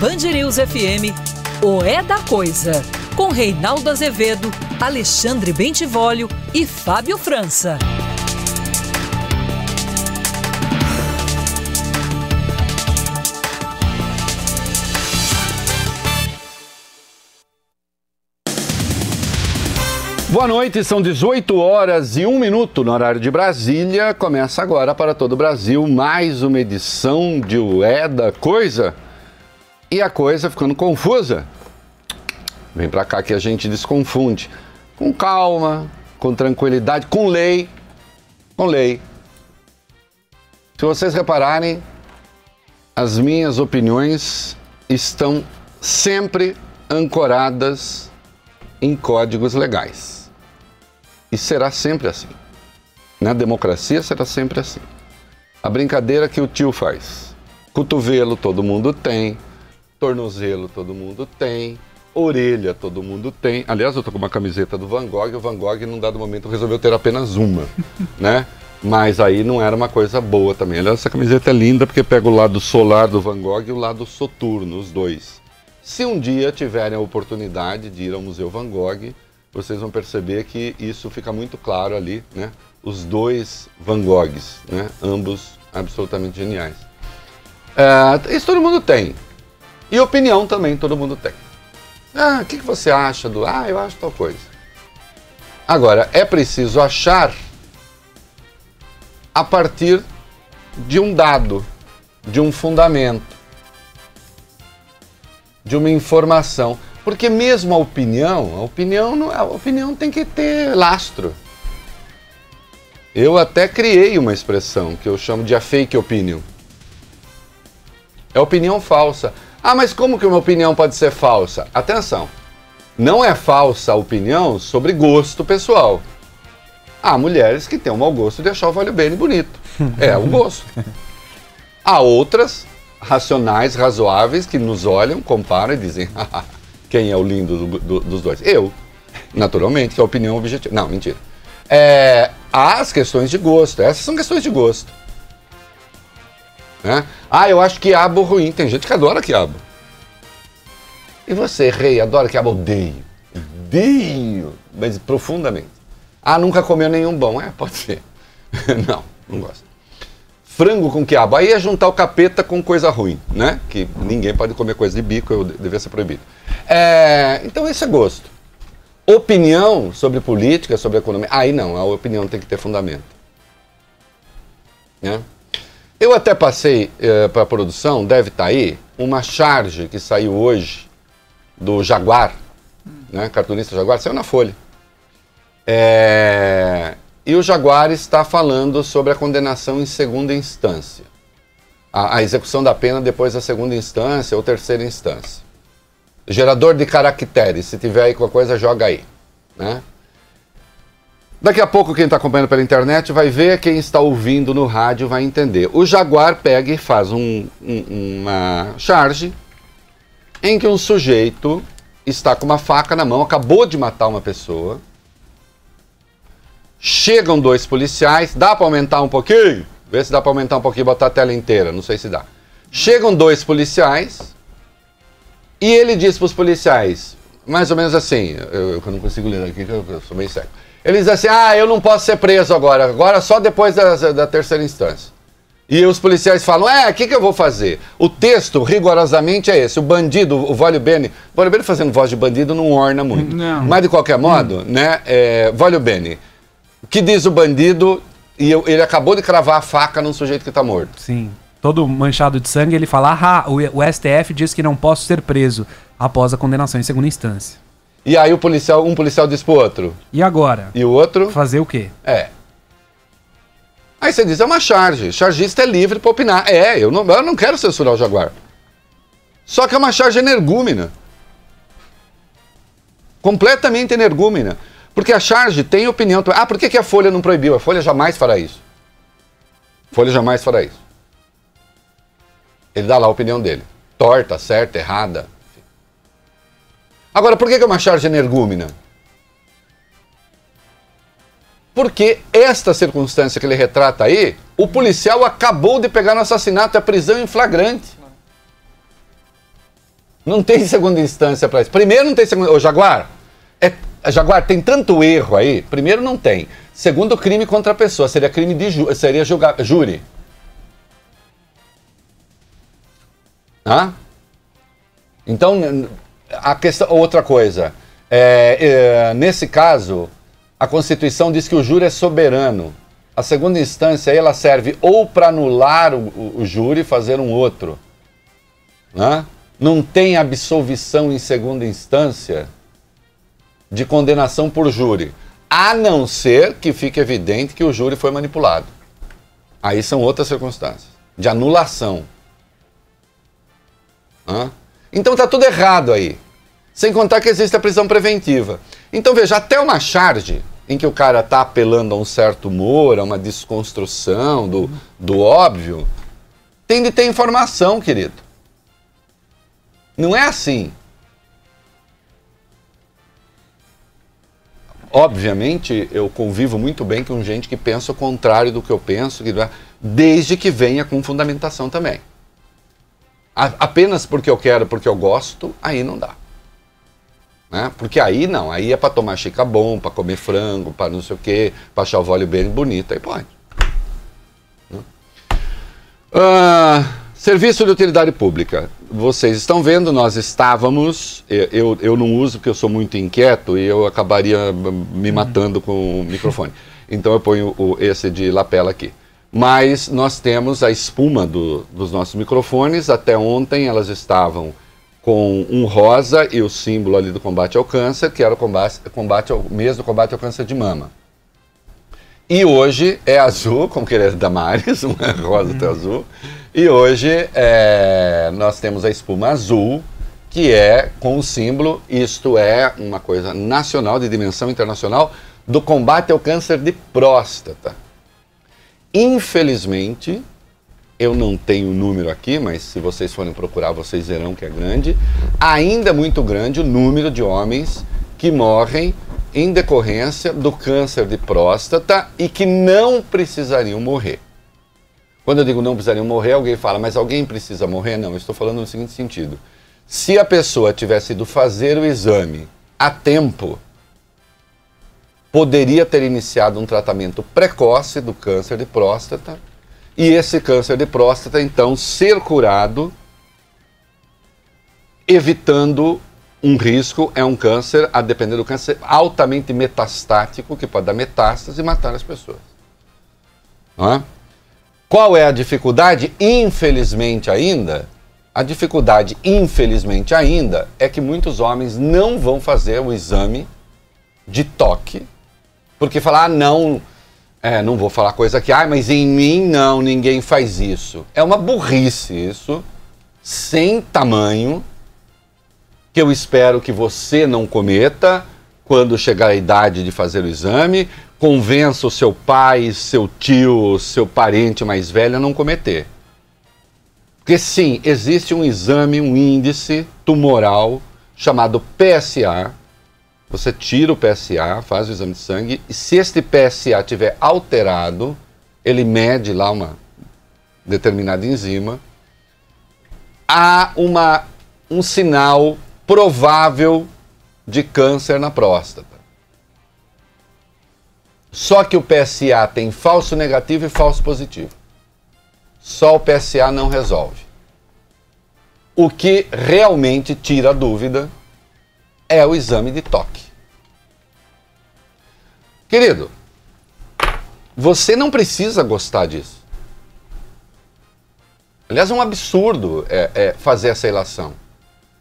Band News FM, o É da Coisa, com Reinaldo Azevedo, Alexandre Bentivolio e Fábio França. Boa noite, são 18 horas e 1 minuto no horário de Brasília. Começa agora para todo o Brasil mais uma edição de O É da Coisa. E a coisa ficando confusa. Vem para cá que a gente desconfunde. Com calma, com tranquilidade, com lei. Com lei. Se vocês repararem, as minhas opiniões estão sempre ancoradas em códigos legais. E será sempre assim. Na democracia será sempre assim. A brincadeira que o tio faz. Cotovelo todo mundo tem, tornozelo todo mundo tem, orelha todo mundo tem. Aliás, eu tô com uma camiseta do Van Gogh, o Van Gogh num dado momento resolveu ter apenas uma, né? Mas aí não era uma coisa boa também. Aliás, essa camiseta é linda porque pega o lado solar do Van Gogh e o lado soturno, os dois. Se um dia tiverem a oportunidade de ir ao Museu Van Gogh, vocês vão perceber que isso fica muito claro ali, né? Os dois Van Goghs, né? Ambos absolutamente geniais. É, isso todo mundo tem. E opinião também todo mundo tem. Ah, o que, que você acha do. Ah, eu acho tal coisa. Agora, é preciso achar a partir de um dado, de um fundamento, de uma informação. Porque mesmo a opinião, a opinião, não, a opinião tem que ter lastro. Eu até criei uma expressão que eu chamo de a fake opinion. É opinião falsa. Ah, mas como que uma opinião pode ser falsa? Atenção, não é falsa a opinião sobre gosto pessoal. Há mulheres que têm o mau gosto de achar o Vale Bene bonito. É o gosto. Há outras, racionais, razoáveis, que nos olham, comparam e dizem: quem é o lindo do, do, dos dois? Eu, naturalmente, que é a opinião objetiva. Não, mentira. É, há as questões de gosto, essas são questões de gosto. Né? Ah, eu acho quiabo ruim. Tem gente que adora quiabo. E você, rei, adora quiabo? Odeio. Odeio, mas profundamente. Ah, nunca comeu nenhum bom. É, pode ser. não, não gosto. Frango com quiabo. Aí é juntar o capeta com coisa ruim, né? Que ninguém pode comer coisa de bico, eu devia ser proibido. É, então esse é gosto. Opinião sobre política, sobre economia, aí não, a opinião tem que ter fundamento. Né? Eu até passei é, para a produção, deve estar tá aí, uma charge que saiu hoje do Jaguar, né, cartunista Jaguar, saiu na Folha. É, e o Jaguar está falando sobre a condenação em segunda instância. A, a execução da pena depois da segunda instância ou terceira instância. Gerador de caracteres, se tiver aí qualquer coisa, joga aí. Né? Daqui a pouco, quem está acompanhando pela internet vai ver, quem está ouvindo no rádio vai entender. O Jaguar pega e faz um, um, uma charge em que um sujeito está com uma faca na mão, acabou de matar uma pessoa. Chegam dois policiais, dá para aumentar um pouquinho? Vê se dá para aumentar um pouquinho e botar a tela inteira, não sei se dá. Chegam dois policiais e ele diz para os policiais, mais ou menos assim, eu, eu não consigo ler aqui, eu, eu sou meio cego. Ele diz assim: ah, eu não posso ser preso agora, agora só depois da, da terceira instância. E os policiais falam: é, o que, que eu vou fazer? O texto, rigorosamente, é esse: o bandido, o Vólio Bene. O Vólio Bene fazendo voz de bandido não orna muito. Não. Mas, de qualquer modo, hum. né, é, Vólio Bene, o que diz o bandido e eu, ele acabou de cravar a faca num sujeito que está morto? Sim todo manchado de sangue, ele fala: ah, o, o STF diz que não posso ser preso após a condenação em segunda instância. E aí o policial, um policial diz pro outro. E agora? E o outro? Fazer o quê? É. Aí você diz, é uma charge. Chargista é livre para opinar. É, eu não, eu não quero censurar o Jaguar. Só que é uma charge energúmena. Completamente energúmena. Porque a charge tem opinião. Ah, por que, que a Folha não proibiu? A Folha jamais fará isso. A Folha jamais fará isso. Ele dá lá a opinião dele. Torta, certa, errada. Agora, por que é uma charge energúmena? Porque esta circunstância que ele retrata aí, o policial acabou de pegar no assassinato, é prisão em flagrante. Não tem segunda instância para isso. Primeiro, não tem segunda. Ô, Jaguar, é, Jaguar, tem tanto erro aí. Primeiro, não tem. Segundo, crime contra a pessoa. Seria crime de ju seria julgar, júri. Hã? Então, a questão, outra coisa. É, é, nesse caso, a Constituição diz que o júri é soberano. A segunda instância ela serve ou para anular o, o, o, júri e fazer um outro. Né? Não tem absolvição em segunda instância de condenação por júri, a não ser que fique evidente que o júri foi manipulado. Aí são outras circunstâncias de anulação. Né? Então está tudo errado aí. Sem contar que existe a prisão preventiva. Então veja, até uma charge em que o cara está apelando a um certo humor, a uma desconstrução do, do óbvio, tem de ter informação, querido. Não é assim. Obviamente, eu convivo muito bem com gente que pensa o contrário do que eu penso, desde que venha com fundamentação também. Apenas porque eu quero, porque eu gosto, aí não dá. Né? Porque aí não, aí é para tomar chica bom, para comer frango, para não sei o quê, para achar o óleo bem bonito, aí pode. Ah, serviço de utilidade pública. Vocês estão vendo, nós estávamos, eu, eu não uso porque eu sou muito inquieto e eu acabaria me matando com o microfone. Então eu ponho o, esse de lapela aqui. Mas nós temos a espuma do, dos nossos microfones, até ontem elas estavam com um rosa e o símbolo ali do combate ao câncer, que era o combate, combate ao, mês do combate ao câncer de mama. E hoje é azul, como que ele é da Maris, um é rosa até azul. E hoje é, nós temos a espuma azul, que é com o símbolo, isto é uma coisa nacional, de dimensão internacional, do combate ao câncer de próstata. Infelizmente, eu não tenho o número aqui, mas se vocês forem procurar, vocês verão que é grande. Ainda muito grande o número de homens que morrem em decorrência do câncer de próstata e que não precisariam morrer. Quando eu digo não precisariam morrer, alguém fala, mas alguém precisa morrer? Não, eu estou falando no seguinte sentido. Se a pessoa tivesse ido fazer o exame a tempo, poderia ter iniciado um tratamento precoce do câncer de próstata e esse câncer de próstata, então, ser curado, evitando um risco, é um câncer, a depender do câncer, altamente metastático, que pode dar metástase e matar as pessoas. É? Qual é a dificuldade? Infelizmente ainda, a dificuldade, infelizmente ainda, é que muitos homens não vão fazer o exame de toque, porque falar, ah, não, é, não vou falar coisa que, ah, mas em mim não, ninguém faz isso. É uma burrice isso, sem tamanho, que eu espero que você não cometa quando chegar a idade de fazer o exame. Convença o seu pai, seu tio, seu parente mais velho a não cometer. Porque sim, existe um exame, um índice tumoral chamado PSA, você tira o PSA, faz o exame de sangue, e se este PSA tiver alterado, ele mede lá uma determinada enzima, há uma, um sinal provável de câncer na próstata. Só que o PSA tem falso negativo e falso positivo. Só o PSA não resolve. O que realmente tira a dúvida é o exame de toque. Querido, você não precisa gostar disso. Aliás, é um absurdo é, é fazer essa relação.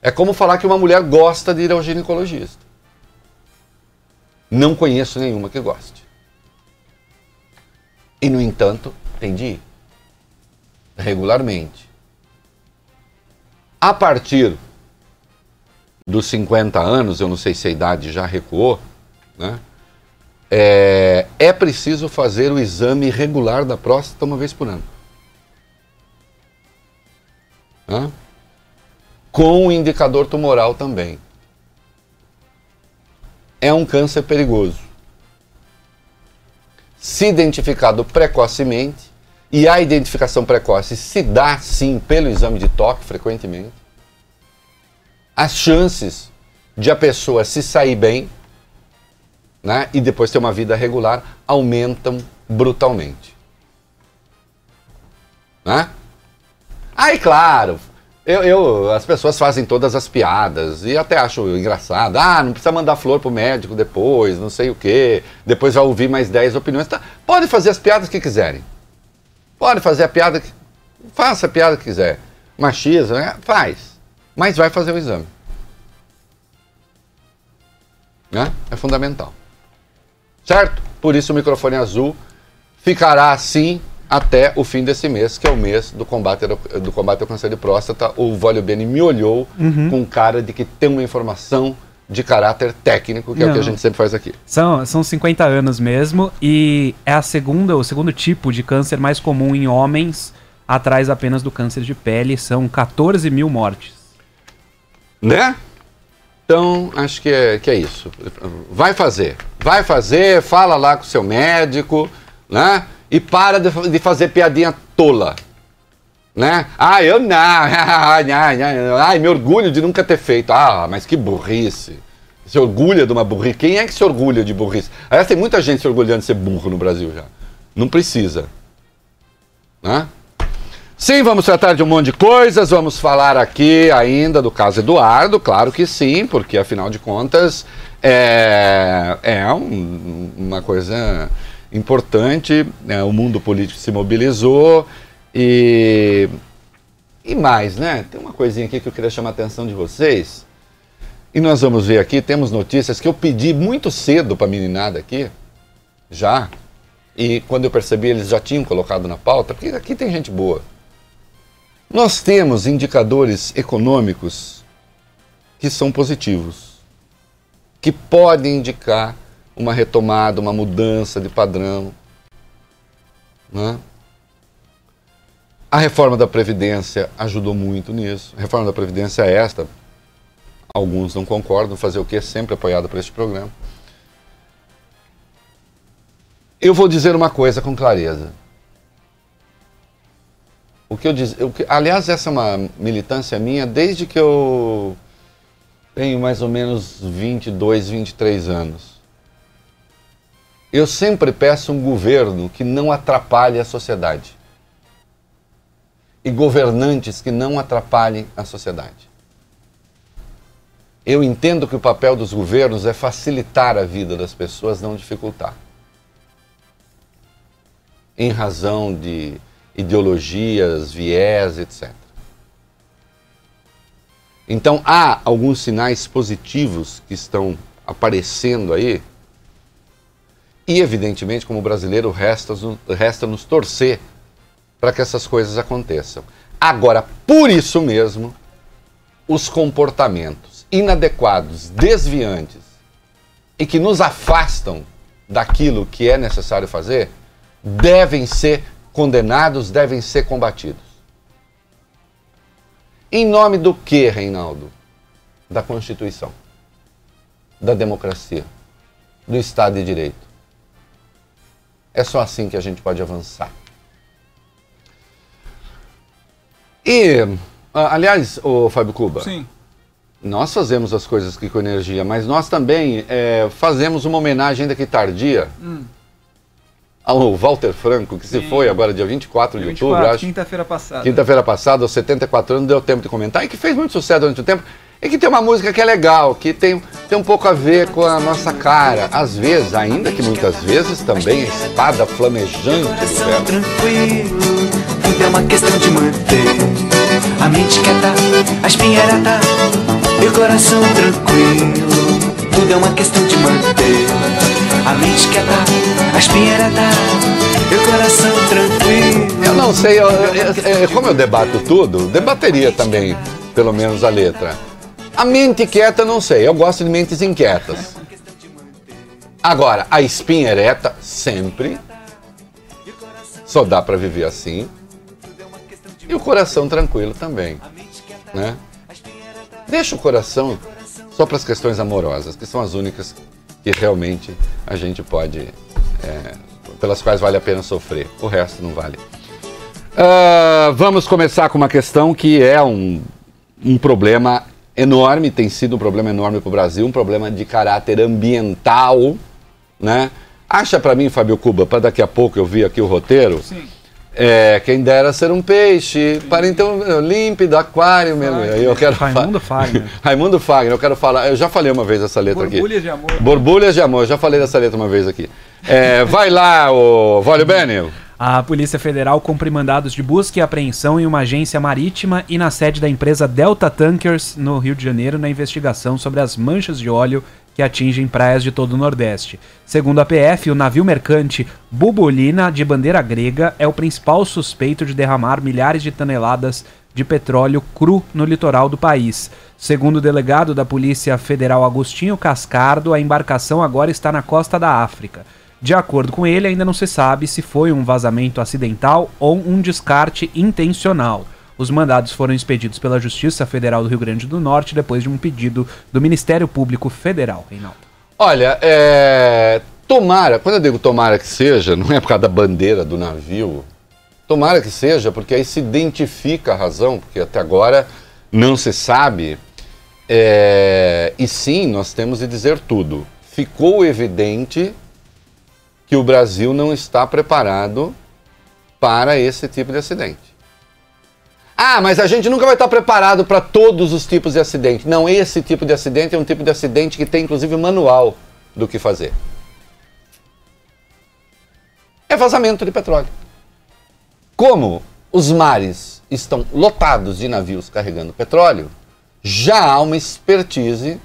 É como falar que uma mulher gosta de ir ao ginecologista. Não conheço nenhuma que goste. E, no entanto, tem de ir. Regularmente. A partir dos 50 anos, eu não sei se a idade já recuou, né? É, é preciso fazer o exame regular da próstata uma vez por ano. Com o indicador tumoral também. É um câncer perigoso. Se identificado precocemente, e a identificação precoce se dá sim pelo exame de toque frequentemente, as chances de a pessoa se sair bem né, e depois ter uma vida regular aumentam brutalmente. Né? Aí, claro, eu, eu, as pessoas fazem todas as piadas e até acho engraçado. Ah, não precisa mandar flor pro médico depois, não sei o quê. Depois vai ouvir mais 10 opiniões. Tá, pode fazer as piadas que quiserem. Pode fazer a piada que. Faça a piada que quiser. Machismo, né? faz. Mas vai fazer o exame. Né? É fundamental. Certo? Por isso o microfone azul ficará assim até o fim desse mês, que é o mês do combate, do combate ao câncer de próstata. O Vólio Bene me olhou Uhum. com cara de que tem uma informação de caráter técnico, que é o que Não. a gente sempre faz aqui. São, são 50 anos mesmo e é a segunda, o segundo tipo de câncer mais comum em homens, atrás apenas do câncer de pele. São 14 mil mortes. Né? Então, acho que é, que é isso. Vai fazer. Vai fazer, fala lá com o seu médico, né? E para de, de fazer piadinha tola. Né? Ah, eu não. Ai, me orgulho de nunca ter feito. Ah, mas que burrice. Se orgulha de uma burrice. Quem é que se orgulha de burrice? Aliás, tem muita gente se orgulhando de ser burro no Brasil já. Não precisa. Né? Sim, vamos tratar de um monte de coisas, vamos falar aqui ainda do caso Eduardo, claro que sim, porque afinal de contas é, é um- uma coisa importante, né? o mundo político se mobilizou e, e mais, né? Tem uma coisinha aqui que eu queria chamar a atenção de vocês. E nós vamos ver aqui, temos notícias que eu pedi muito cedo para a meninada aqui, já, e quando eu percebi eles já tinham colocado na pauta, porque aqui tem gente boa. Nós temos indicadores econômicos que são positivos, que podem indicar uma retomada, uma mudança de padrão. né? A reforma da Previdência ajudou muito nisso. A reforma da Previdência é esta. Alguns não concordam, fazer o quê? Sempre apoiado por este programa. Eu vou dizer uma coisa com clareza. O que eu diz, que, aliás, essa é uma militância minha desde que eu tenho mais ou menos 22, 23 anos. Eu sempre peço um governo que não atrapalhe a sociedade. E governantes que não atrapalhem a sociedade. Eu entendo que o papel dos governos é facilitar a vida das pessoas, não dificultar. Em razão de ideologias, viés, etc. Então há alguns sinais positivos que estão aparecendo aí, e evidentemente, como brasileiro, resta, resta nos torcer para que essas coisas aconteçam. Agora, por isso mesmo, os comportamentos inadequados, desviantes e que nos afastam daquilo que é necessário fazer, devem ser condenados, devem ser combatidos. Em nome do que, Reinaldo? Da Constituição, da democracia, do Estado de Direito. É só assim que a gente pode avançar. E, aliás, o Fábio Cuba, Sim. nós fazemos as coisas aqui com energia, mas nós também eh, fazemos uma homenagem ainda que tardia ao Walter Franco, que se Sim. foi agora dia 24 de 24, outubro, acho. quinta-feira passada. Quinta-feira passada, aos 74 anos, deu tempo de comentar, e que fez muito sucesso durante o tempo, e que tem uma música que é legal, que tem, tem um pouco a ver com a nossa cara. Às vezes, ainda que muitas vezes, também a espada flamejante do Coração tranquilo, tudo é uma questão de manter a mente quieta, a espinheirada e o coração tranquilo. Tudo é uma questão de manter a mente quieta, a espinheirada e o coração tranquilo. Eu não sei, eu- eu- eu- como eu debato tudo, debateria também, pelo menos, a letra. A mente quieta, não sei, eu gosto de mentes inquietas. Agora, a espinha ereta, sempre. Só dá pra viver assim. E o coração tranquilo também. Né? Deixa o coração só para as questões amorosas, que são as únicas que realmente a gente pode. é, pelas quais vale a pena sofrer. O resto não vale. Ah, vamos começar com uma questão que é um, um problema enorme, tem sido um problema enorme para o Brasil, um problema de caráter ambiental, né? Acha para mim, Fábio Cuba, para daqui a pouco eu vi aqui o roteiro. Sim. É, quem dera ser um peixe, para então límpido, aquário mesmo. Aí eu quero Raimundo Fagner. Raimundo Fagner, eu quero falar. Eu já falei uma vez essa letra aqui. Borbulhas de amor. Borbulhas de amor, eu já falei dessa letra uma vez aqui. É, vai lá, o Vólio Bene. A Polícia Federal cumpre mandados de busca e apreensão em uma agência marítima e na sede da empresa Delta Tankers, no Rio de Janeiro, na investigação sobre as manchas de óleo que atingem praias de todo o Nordeste. Segundo a PF, o navio mercante Bubolina, de bandeira grega, é o principal suspeito de derramar milhares de toneladas de petróleo cru no litoral do país. Segundo o delegado da Polícia Federal Agostinho Cascardo, a embarcação agora está na costa da África. De acordo com ele, ainda não se sabe se foi um vazamento acidental ou um descarte intencional. Os mandados foram expedidos pela Justiça Federal do Rio Grande do Norte depois de um pedido do Ministério Público Federal, Reinaldo. Olha, é, tomara, quando eu digo tomara que seja, não é por causa da bandeira do navio, tomara que seja, porque aí se identifica a razão, porque até agora não se sabe. É, e sim, nós temos de dizer tudo. Ficou evidente que o Brasil não está preparado para esse tipo de acidente. Ah, mas a gente nunca vai estar preparado para todos os tipos de acidente. Não, esse tipo de acidente é um tipo de acidente que tem inclusive manual do que fazer. É vazamento de petróleo. Como os mares estão lotados de navios carregando petróleo, já há uma expertise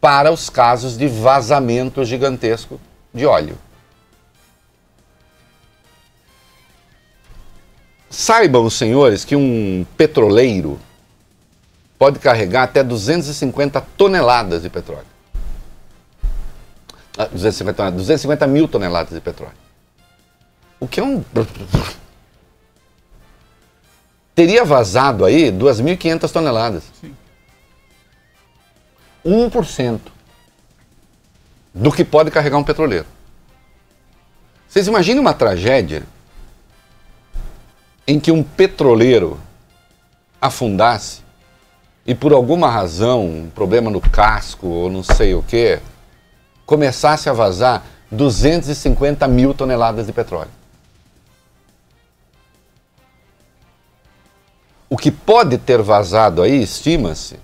para os casos de vazamento gigantesco de óleo. Saibam os senhores que um petroleiro pode carregar até 250 toneladas de petróleo. Ah, 250, 250 mil toneladas de petróleo. O que é um. Teria vazado aí 2.500 toneladas. Sim. 1% do que pode carregar um petroleiro. Vocês imaginem uma tragédia em que um petroleiro afundasse e por alguma razão, um problema no casco ou não sei o que, começasse a vazar 250 mil toneladas de petróleo. O que pode ter vazado aí, estima-se,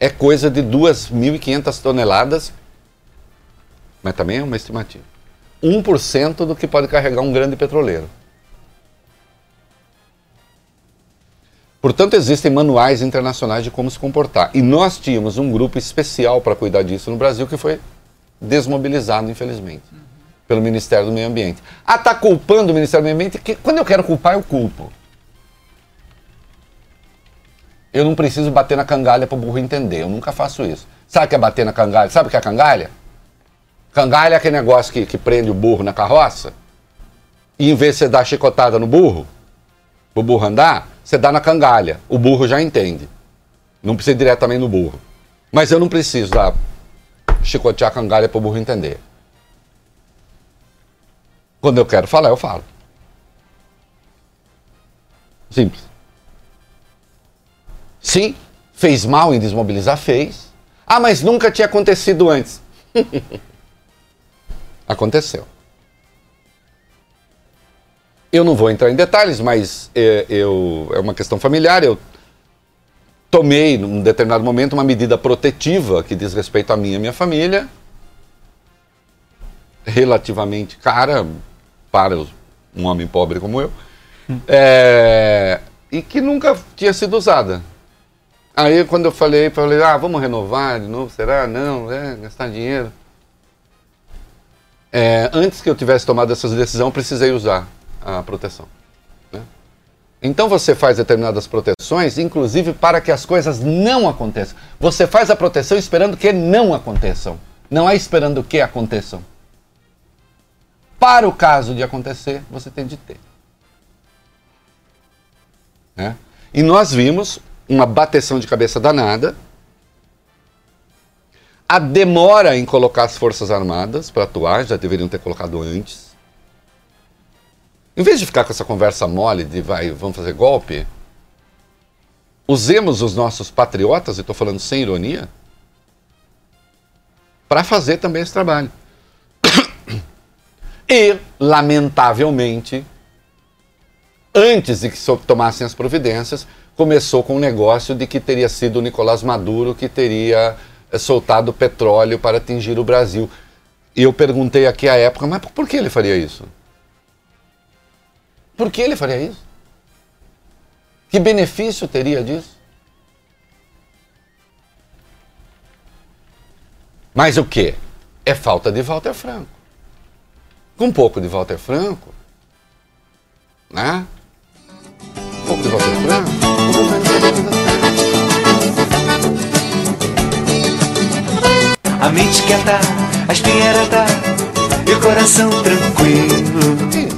é coisa de 2.500 toneladas, mas também é uma estimativa. 1% do que pode carregar um grande petroleiro. Portanto, existem manuais internacionais de como se comportar. E nós tínhamos um grupo especial para cuidar disso no Brasil que foi desmobilizado, infelizmente, pelo Ministério do Meio Ambiente. Ah, está culpando o Ministério do Meio Ambiente? Que, quando eu quero culpar, eu culpo. Eu não preciso bater na cangalha para o burro entender. Eu nunca faço isso. Sabe o que é bater na cangalha? Sabe o que é cangalha? Cangalha é aquele negócio que, que prende o burro na carroça. E em vez de você dar chicotada no burro, o burro andar, você dá na cangalha. O burro já entende. Não precisa ir diretamente no burro. Mas eu não preciso dar chicotear a cangalha para o burro entender. Quando eu quero falar, eu falo. Simples. Sim, fez mal em desmobilizar? Fez. Ah, mas nunca tinha acontecido antes. Aconteceu. Eu não vou entrar em detalhes, mas é, eu, é uma questão familiar. Eu tomei, num determinado momento, uma medida protetiva que diz respeito a mim e a minha família, relativamente cara para um homem pobre como eu, é, e que nunca tinha sido usada. Aí, quando eu falei, falei, ah, vamos renovar de novo, será? Não, é, gastar dinheiro. É, antes que eu tivesse tomado essa decisão, precisei usar a proteção. né? Então você faz determinadas proteções, inclusive para que as coisas não aconteçam. Você faz a proteção esperando que não aconteçam. Não é esperando que aconteçam. Para o caso de acontecer, você tem de ter. né? E nós vimos uma bateção de cabeça danada, a demora em colocar as Forças Armadas para atuar, já deveriam ter colocado antes. Em vez de ficar com essa conversa mole de vai, vamos fazer golpe, usemos os nossos patriotas, e estou falando sem ironia, para fazer também esse trabalho. E, lamentavelmente, antes de que se tomassem as providências, começou com o um negócio de que teria sido o Nicolás Maduro que teria eh, soltado petróleo para atingir o Brasil. E eu perguntei aqui à época, mas por que ele faria isso? Por que ele faria isso? Que benefício teria disso? Mas o que? É falta de Walter Franco. Com um pouco de Walter Franco, né? Um pouco de Walter Franco, A mente quieta, a espinheira tá e o coração tranquilo.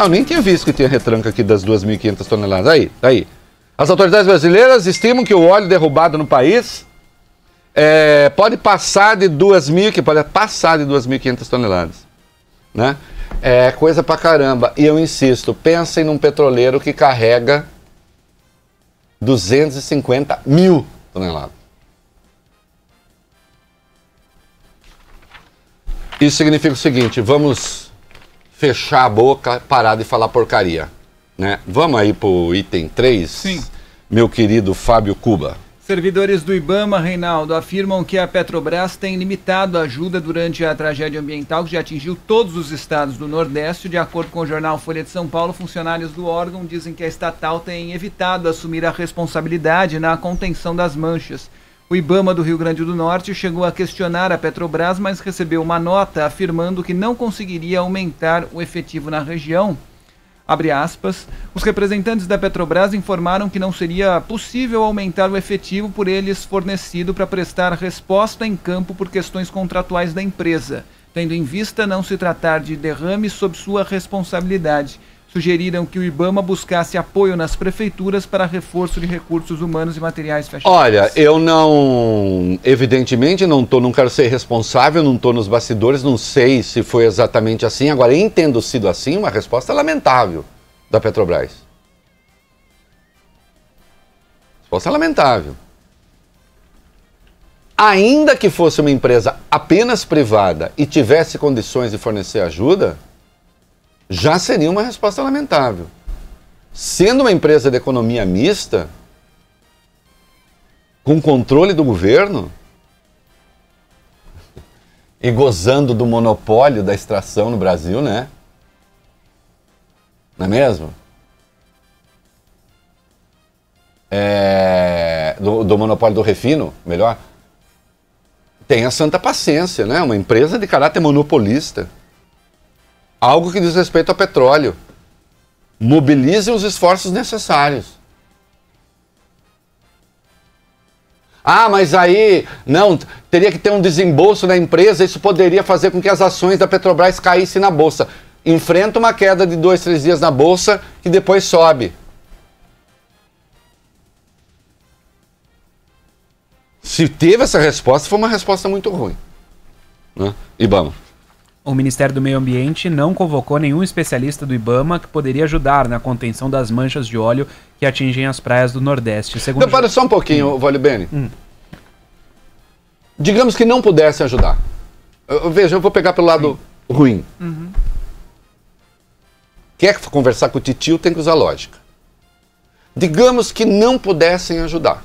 Ah, eu nem tinha visto que tinha retranca aqui das 2.500 toneladas. Aí, aí. As autoridades brasileiras estimam que o óleo derrubado no país é, pode passar de 2.000, que pode passar de 2.500 toneladas, né? É coisa pra caramba. E eu insisto, pensem num petroleiro que carrega 250 mil toneladas. Isso significa o seguinte, vamos fechar a boca, parar de falar porcaria. Né? Vamos aí pro item 3, Sim. meu querido Fábio Cuba. Servidores do Ibama, Reinaldo, afirmam que a Petrobras tem limitado a ajuda durante a tragédia ambiental que já atingiu todos os estados do Nordeste. De acordo com o jornal Folha de São Paulo, funcionários do órgão dizem que a estatal tem evitado assumir a responsabilidade na contenção das manchas. O Ibama do Rio Grande do Norte chegou a questionar a Petrobras, mas recebeu uma nota afirmando que não conseguiria aumentar o efetivo na região. Aspas. Os representantes da Petrobras informaram que não seria possível aumentar o efetivo por eles fornecido para prestar resposta em campo por questões contratuais da empresa, tendo em vista não se tratar de derrame sob sua responsabilidade. Sugeriram que o IBAMA buscasse apoio nas prefeituras para reforço de recursos humanos e materiais fechados. Olha, eu não. Evidentemente, não, tô, não quero ser responsável, não estou nos bastidores, não sei se foi exatamente assim. Agora, em tendo sido assim, uma resposta lamentável da Petrobras. Resposta lamentável. Ainda que fosse uma empresa apenas privada e tivesse condições de fornecer ajuda, já seria uma resposta lamentável. Sendo uma empresa de economia mista, com controle do governo e gozando do monopólio da extração no Brasil, né? Não é mesmo? É, do, do monopólio do refino, melhor. Tenha santa paciência, né? Uma empresa de caráter monopolista. Algo que diz respeito ao petróleo. Mobilize os esforços necessários. Ah, mas aí, não, teria que ter um desembolso na empresa, isso poderia fazer com que as ações da Petrobras caíssem na bolsa. Enfrenta uma queda de dois, três dias na bolsa que depois sobe. Se teve essa resposta, foi uma resposta muito ruim. Né? Ibama. O Ministério do Meio Ambiente não convocou nenhum especialista do IBAMA que poderia ajudar na contenção das manchas de óleo que atingem as praias do Nordeste. Segundo Então, para só um pouquinho, hum. Vale Bene. Hum. Digamos que não pudesse ajudar. Eu, veja, eu vou pegar pelo lado Sim. ruim. Uhum. Quer conversar com o titio, tem que usar lógica. Digamos que não pudessem ajudar.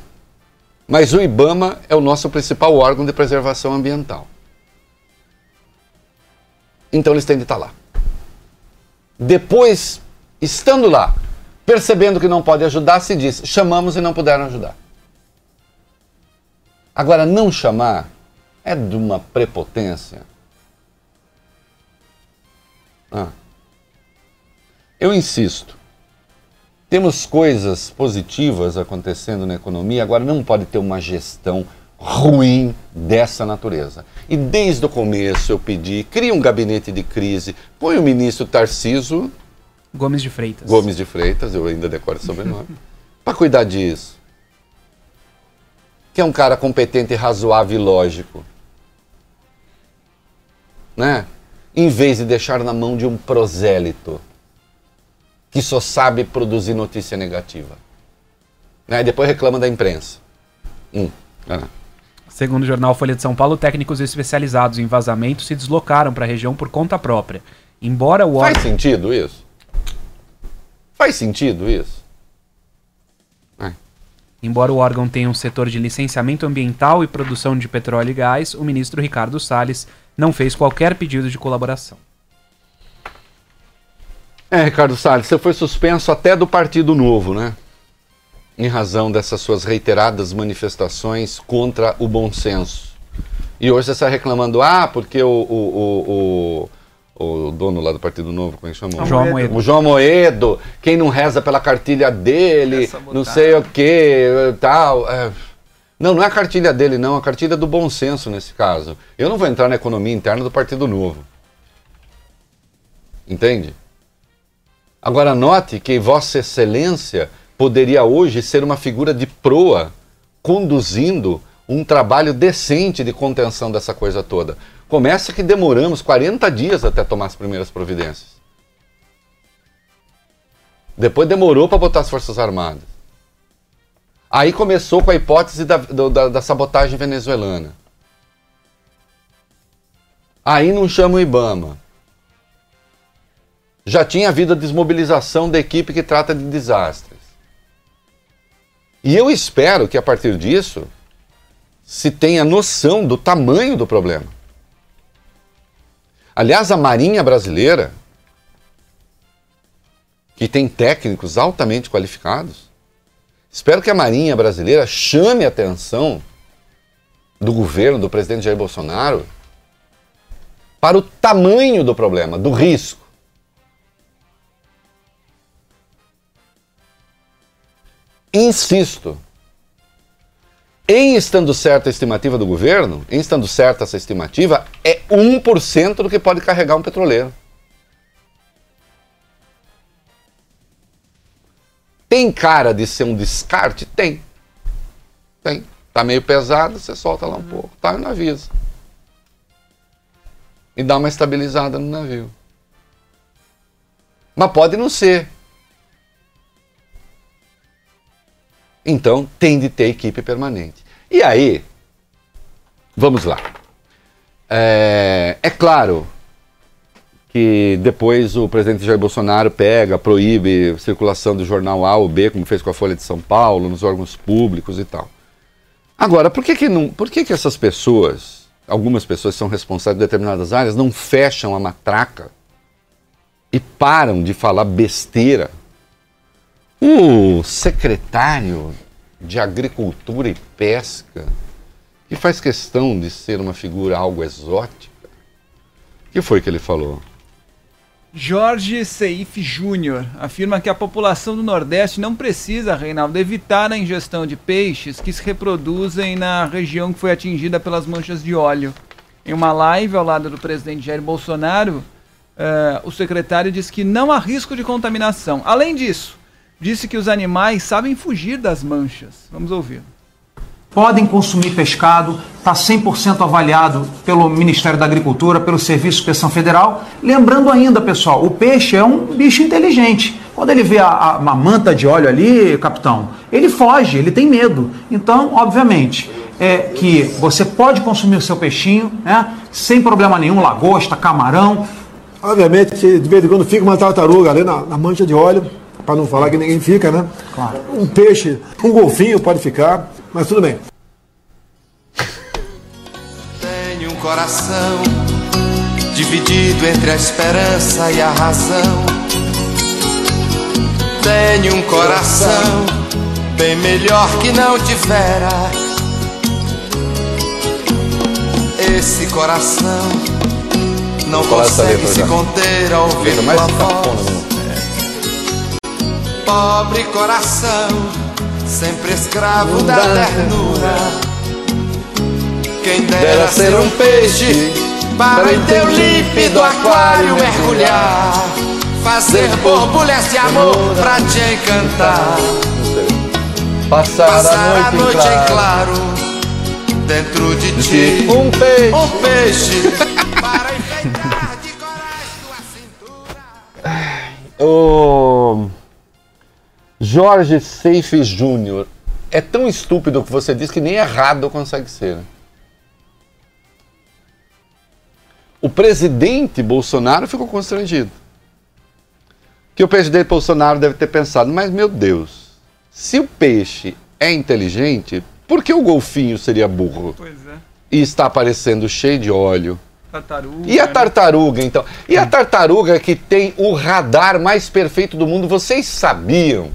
Mas o IBAMA é o nosso principal órgão de preservação ambiental. Então eles têm de estar lá. Depois, estando lá, percebendo que não pode ajudar, se diz: chamamos e não puderam ajudar. Agora, não chamar é de uma prepotência. Ah. Eu insisto. Temos coisas positivas acontecendo na economia, agora não pode ter uma gestão ruim dessa natureza. E desde o começo eu pedi, cria um gabinete de crise, põe o ministro Tarciso Gomes de Freitas. Gomes de Freitas, eu ainda decoro o sobrenome, para cuidar disso. Que é um cara competente, razoável e lógico. Né? Em vez de deixar na mão de um prosélito que só sabe produzir notícia negativa. Né? E depois reclama da imprensa. Hum, lá. Segundo o jornal Folha de São Paulo, técnicos especializados em vazamento se deslocaram para a região por conta própria. Embora o Faz órgão. sentido isso? Faz sentido isso? Embora o órgão tenha um setor de licenciamento ambiental e produção de petróleo e gás, o ministro Ricardo Salles não fez qualquer pedido de colaboração. É, Ricardo Salles, você foi suspenso até do Partido Novo, né? Em razão dessas suas reiteradas manifestações contra o bom senso. E hoje você está reclamando, ah, porque o, o, o, o, o dono lá do Partido Novo, como é que chamou? João Moedo. O João Moedo, quem não reza pela cartilha dele, não sei o que, tal. é. Não, não é a cartilha dele, não, a cartilha do bom senso nesse caso. Eu não vou entrar na economia interna do Partido Novo. Entende? Agora note que Vossa Excelência poderia hoje ser uma figura de proa conduzindo um trabalho decente de contenção dessa coisa toda. Começa que demoramos 40 dias até tomar as primeiras providências. Depois demorou para botar as Forças Armadas. Aí começou com a hipótese da, da- da sabotagem venezuelana. Aí não chama o Ibama. Já tinha havido a desmobilização da equipe que trata de desastres. E eu espero que a partir disso se tenha noção do tamanho do problema. Aliás, a Marinha Brasileira, que tem técnicos altamente qualificados, espero que a Marinha Brasileira chame a atenção do governo, do presidente Jair Bolsonaro, para o tamanho do problema, do risco. Insisto, em estando certa a estimativa do governo, em estando certa essa estimativa, é 1% do que pode carregar um petroleiro. Tem cara de ser um descarte? Tem. Tem. Tá meio pesado, você solta lá um pouco. Tá não avisa. E dá uma estabilizada no navio. Mas pode não ser. Então tem de ter equipe permanente. E aí, vamos lá. É, é claro que depois o presidente Jair Bolsonaro pega, proíbe circulação do jornal A ou B, como fez com a Folha de São Paulo, nos órgãos públicos e tal. Agora, por que, que, não, por que, que essas pessoas, algumas pessoas que são responsáveis por determinadas áreas, não fecham a matraca e param de falar besteira o secretário de Agricultura e Pesca, que faz questão de ser uma figura algo exótica, o que foi que ele falou? Jorge Seif Júnior afirma que a população do Nordeste não precisa, Reinaldo, evitar a ingestão de peixes que se reproduzem na região que foi atingida pelas manchas de óleo. Em uma live ao lado do presidente Jair Bolsonaro, eh, o secretário disse que não há risco de contaminação. Além disso, disse que os animais sabem fugir das manchas. Vamos ouvir. podem consumir pescado, está 100% avaliado pelo Ministério da Agricultura, pelo Serviço de Inspeção Federal. Lembrando ainda, pessoal, o peixe é um bicho inteligente. Quando ele vê a, a- uma manta de óleo ali, capitão, ele foge, ele tem medo. Então, obviamente, é que você pode consumir o seu peixinho, né, sem problema nenhum, lagosta, camarão, Obviamente, que de vez em quando fica uma tartaruga ali na, na mancha de óleo, para não falar que ninguém fica, né? Claro. Um peixe, um golfinho pode ficar, mas tudo bem. Tenho um coração dividido entre a esperança e a razão. Tenho um coração bem melhor que não tivera. Esse coração não consegue se já. conter ao ouvir tua cafona voz. Pobre coração, sempre escravo da ternura. Quem dera ser um peixe para em teu límpido aquário mergulhar. Fazer borbulhas de amor pra te encantar. Passar, Passar a noite em claro dentro de ti. Um peixe. Um peixe para enfeitar de corais tua cintura. O Jorge Seife Júnior é tão estúpido o que você diz que nem errado consegue ser. O presidente Bolsonaro ficou constrangido. Que o presidente Bolsonaro deve ter pensado, mas meu Deus, se o peixe é inteligente, por que o golfinho seria burro? Pois é. E está aparecendo cheio de óleo. Tartaruga. E a né? tartaruga, então? E a tartaruga que tem o radar mais perfeito do mundo, vocês sabiam?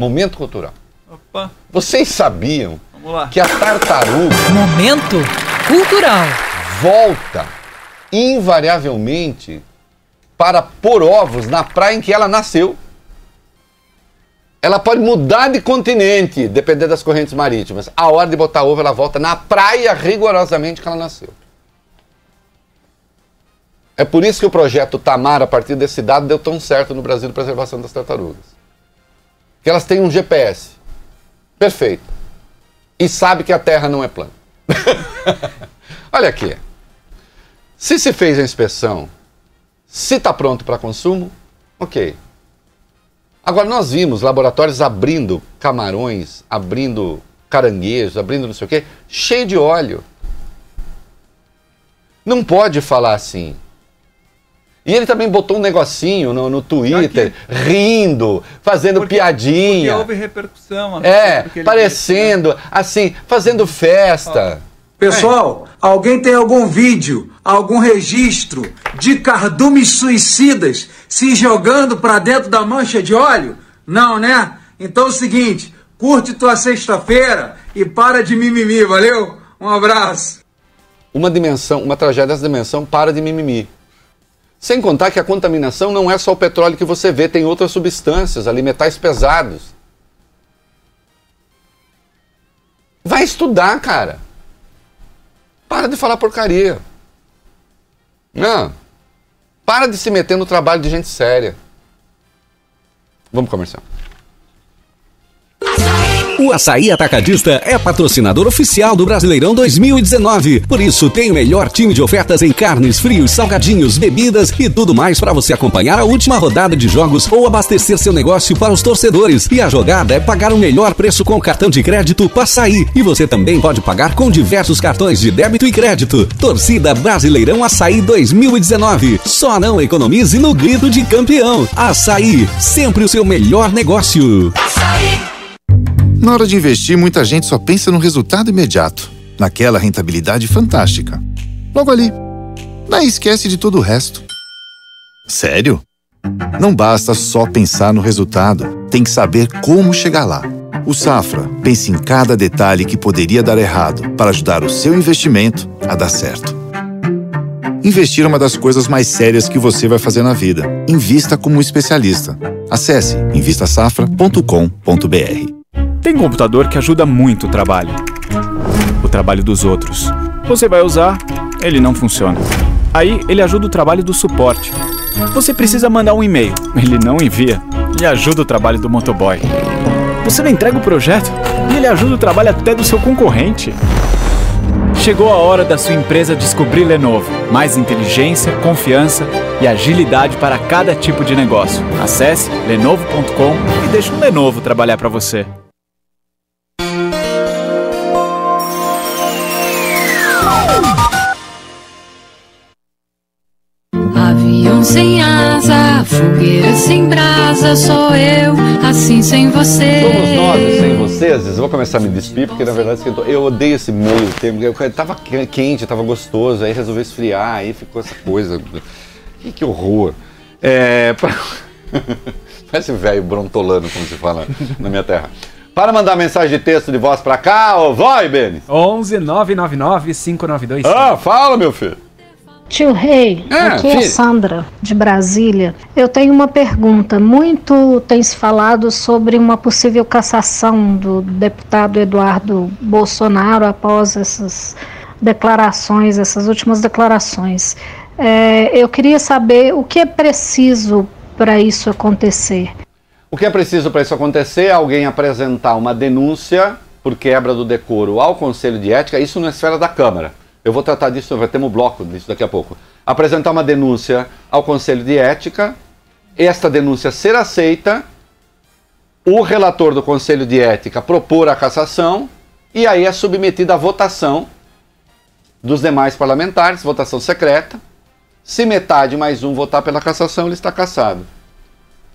Momento cultural. Opa, Vocês sabiam vamos lá. que a tartaruga Momento cultural. volta invariavelmente para pôr ovos na praia em que ela nasceu? Ela pode mudar de continente, dependendo das correntes marítimas. A hora de botar ovo, ela volta na praia rigorosamente que ela nasceu. É por isso que o projeto Tamar, a partir desse dado, deu tão certo no Brasil de preservação das tartarugas. Que elas têm um GPS. Perfeito. E sabe que a Terra não é plana. Olha aqui. Se se fez a inspeção, se está pronto para consumo, ok. Agora, nós vimos laboratórios abrindo camarões, abrindo caranguejos, abrindo não sei o quê, cheio de óleo. Não pode falar assim. E ele também botou um negocinho no, no Twitter, rindo, fazendo Porque- piadinha. Porque houve repercussão. É, ele parecendo, assim, fazendo festa. Pessoal, alguém tem algum vídeo, algum registro de cardumes suicidas se jogando pra dentro da mancha de óleo? Não, né? Então é o seguinte, curte tua sexta-feira e para de mimimi, valeu? Um abraço. uma dimensão, uma tragédia dessa dimensão para de mimimi. Sem contar que a contaminação não é só o petróleo que você vê, tem outras substâncias ali, metais pesados. Vai estudar, cara. Para de falar porcaria. Não. Para de se meter no trabalho de gente séria. Vamos comercial. O Açaí Atacadista é patrocinador oficial do Brasileirão 2019. Por isso, tem o melhor time de ofertas em carnes, frios, salgadinhos, bebidas e tudo mais para você acompanhar a última rodada de jogos ou abastecer seu negócio para os torcedores. E a jogada é pagar o melhor preço com o cartão de crédito Passaí. E você também pode pagar com diversos cartões de débito e crédito. Torcida Brasileirão Açaí 2019. Só não economize no grito de campeão. Açaí, sempre o seu melhor negócio. Na hora de investir, muita gente só pensa no resultado imediato, naquela rentabilidade fantástica. Logo ali. Daí esquece de todo o resto. Sério? Não basta só pensar no resultado, tem que saber como chegar lá. O Safra pensa em cada detalhe que poderia dar errado para ajudar o seu investimento a dar certo. Investir é uma das coisas mais sérias que você vai fazer na vida. Invista como um especialista. Acesse invistasafra.com.br. Tem computador que ajuda muito o trabalho. O trabalho dos outros. Você vai usar, ele não funciona. Aí ele ajuda o trabalho do suporte. Você precisa mandar um e-mail, ele não envia. E ajuda o trabalho do motoboy. Você não entrega o projeto e ele ajuda o trabalho até do seu concorrente. Chegou a hora da sua empresa descobrir Lenovo. Mais inteligência, confiança e agilidade para cada tipo de negócio. Acesse lenovo.com e deixe um Lenovo trabalhar para você. Avião sem asa, fogueira sem brasa, sou eu, assim sem você. Somos nós, sem vocês. Eu vou começar a me despir, porque na verdade eu odeio esse meio termo. Eu tava que- quente, tava gostoso, aí resolveu esfriar, aí ficou essa coisa. Que, que horror. É. Parece velho brontolano, como se fala na minha terra. Para mandar mensagem de texto de voz pra cá, ô, vai, Benis. 11 999 592 Ah, fala, meu filho. Tio Rei, É, aqui é filho. Sandra, de Brasília. Eu tenho uma pergunta. Muito tem se falado sobre uma possível cassação do deputado Eduardo Bolsonaro após essas declarações, essas últimas declarações. É, eu queria saber o que é preciso para isso acontecer. O que é preciso para isso acontecer é alguém apresentar uma denúncia por quebra do decoro ao Conselho de Ética, isso na esfera da Câmara. Eu vou tratar disso, vai ter um bloco disso daqui a pouco. Apresentar uma denúncia ao Conselho de Ética, esta denúncia ser aceita o relator do Conselho de Ética propor a cassação e aí é submetida à votação dos demais parlamentares, votação secreta. Se metade mais um votar pela cassação, ele está cassado.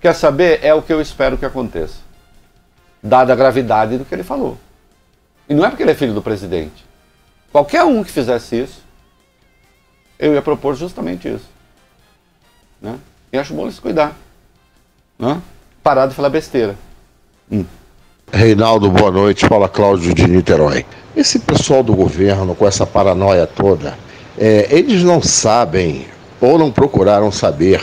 Quer saber? É o que eu espero que aconteça, dada a gravidade do que ele falou. E não é porque ele é filho do presidente. Qualquer um que fizesse isso, eu ia propor justamente isso. Né? E acho bom ele se cuidar. Né? Parar de falar besteira. Hum. Reinaldo, boa noite. Fala Cláudio de Niterói. Esse pessoal do governo, com essa paranoia toda, é, eles não sabem ou não procuraram saber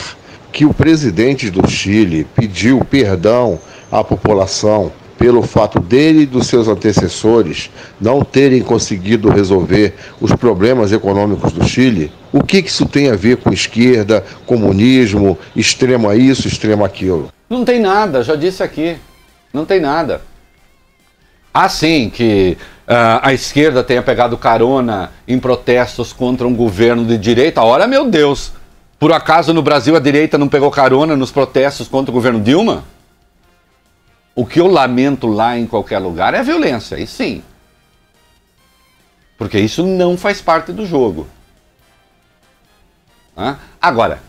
que o presidente do Chile pediu perdão à população pelo fato dele e dos seus antecessores não terem conseguido resolver os problemas econômicos do Chile, o que isso tem a ver com esquerda, comunismo, extrema isso, extrema aquilo? Não tem nada, já disse aqui. Não tem nada. Assim que uh, a esquerda tenha pegado carona em protestos contra um governo de direita, ora meu Deus, por acaso no Brasil a direita não pegou carona nos protestos contra o governo Dilma? O que eu lamento lá em qualquer lugar é a violência, e sim. Porque isso não faz parte do jogo. Agora,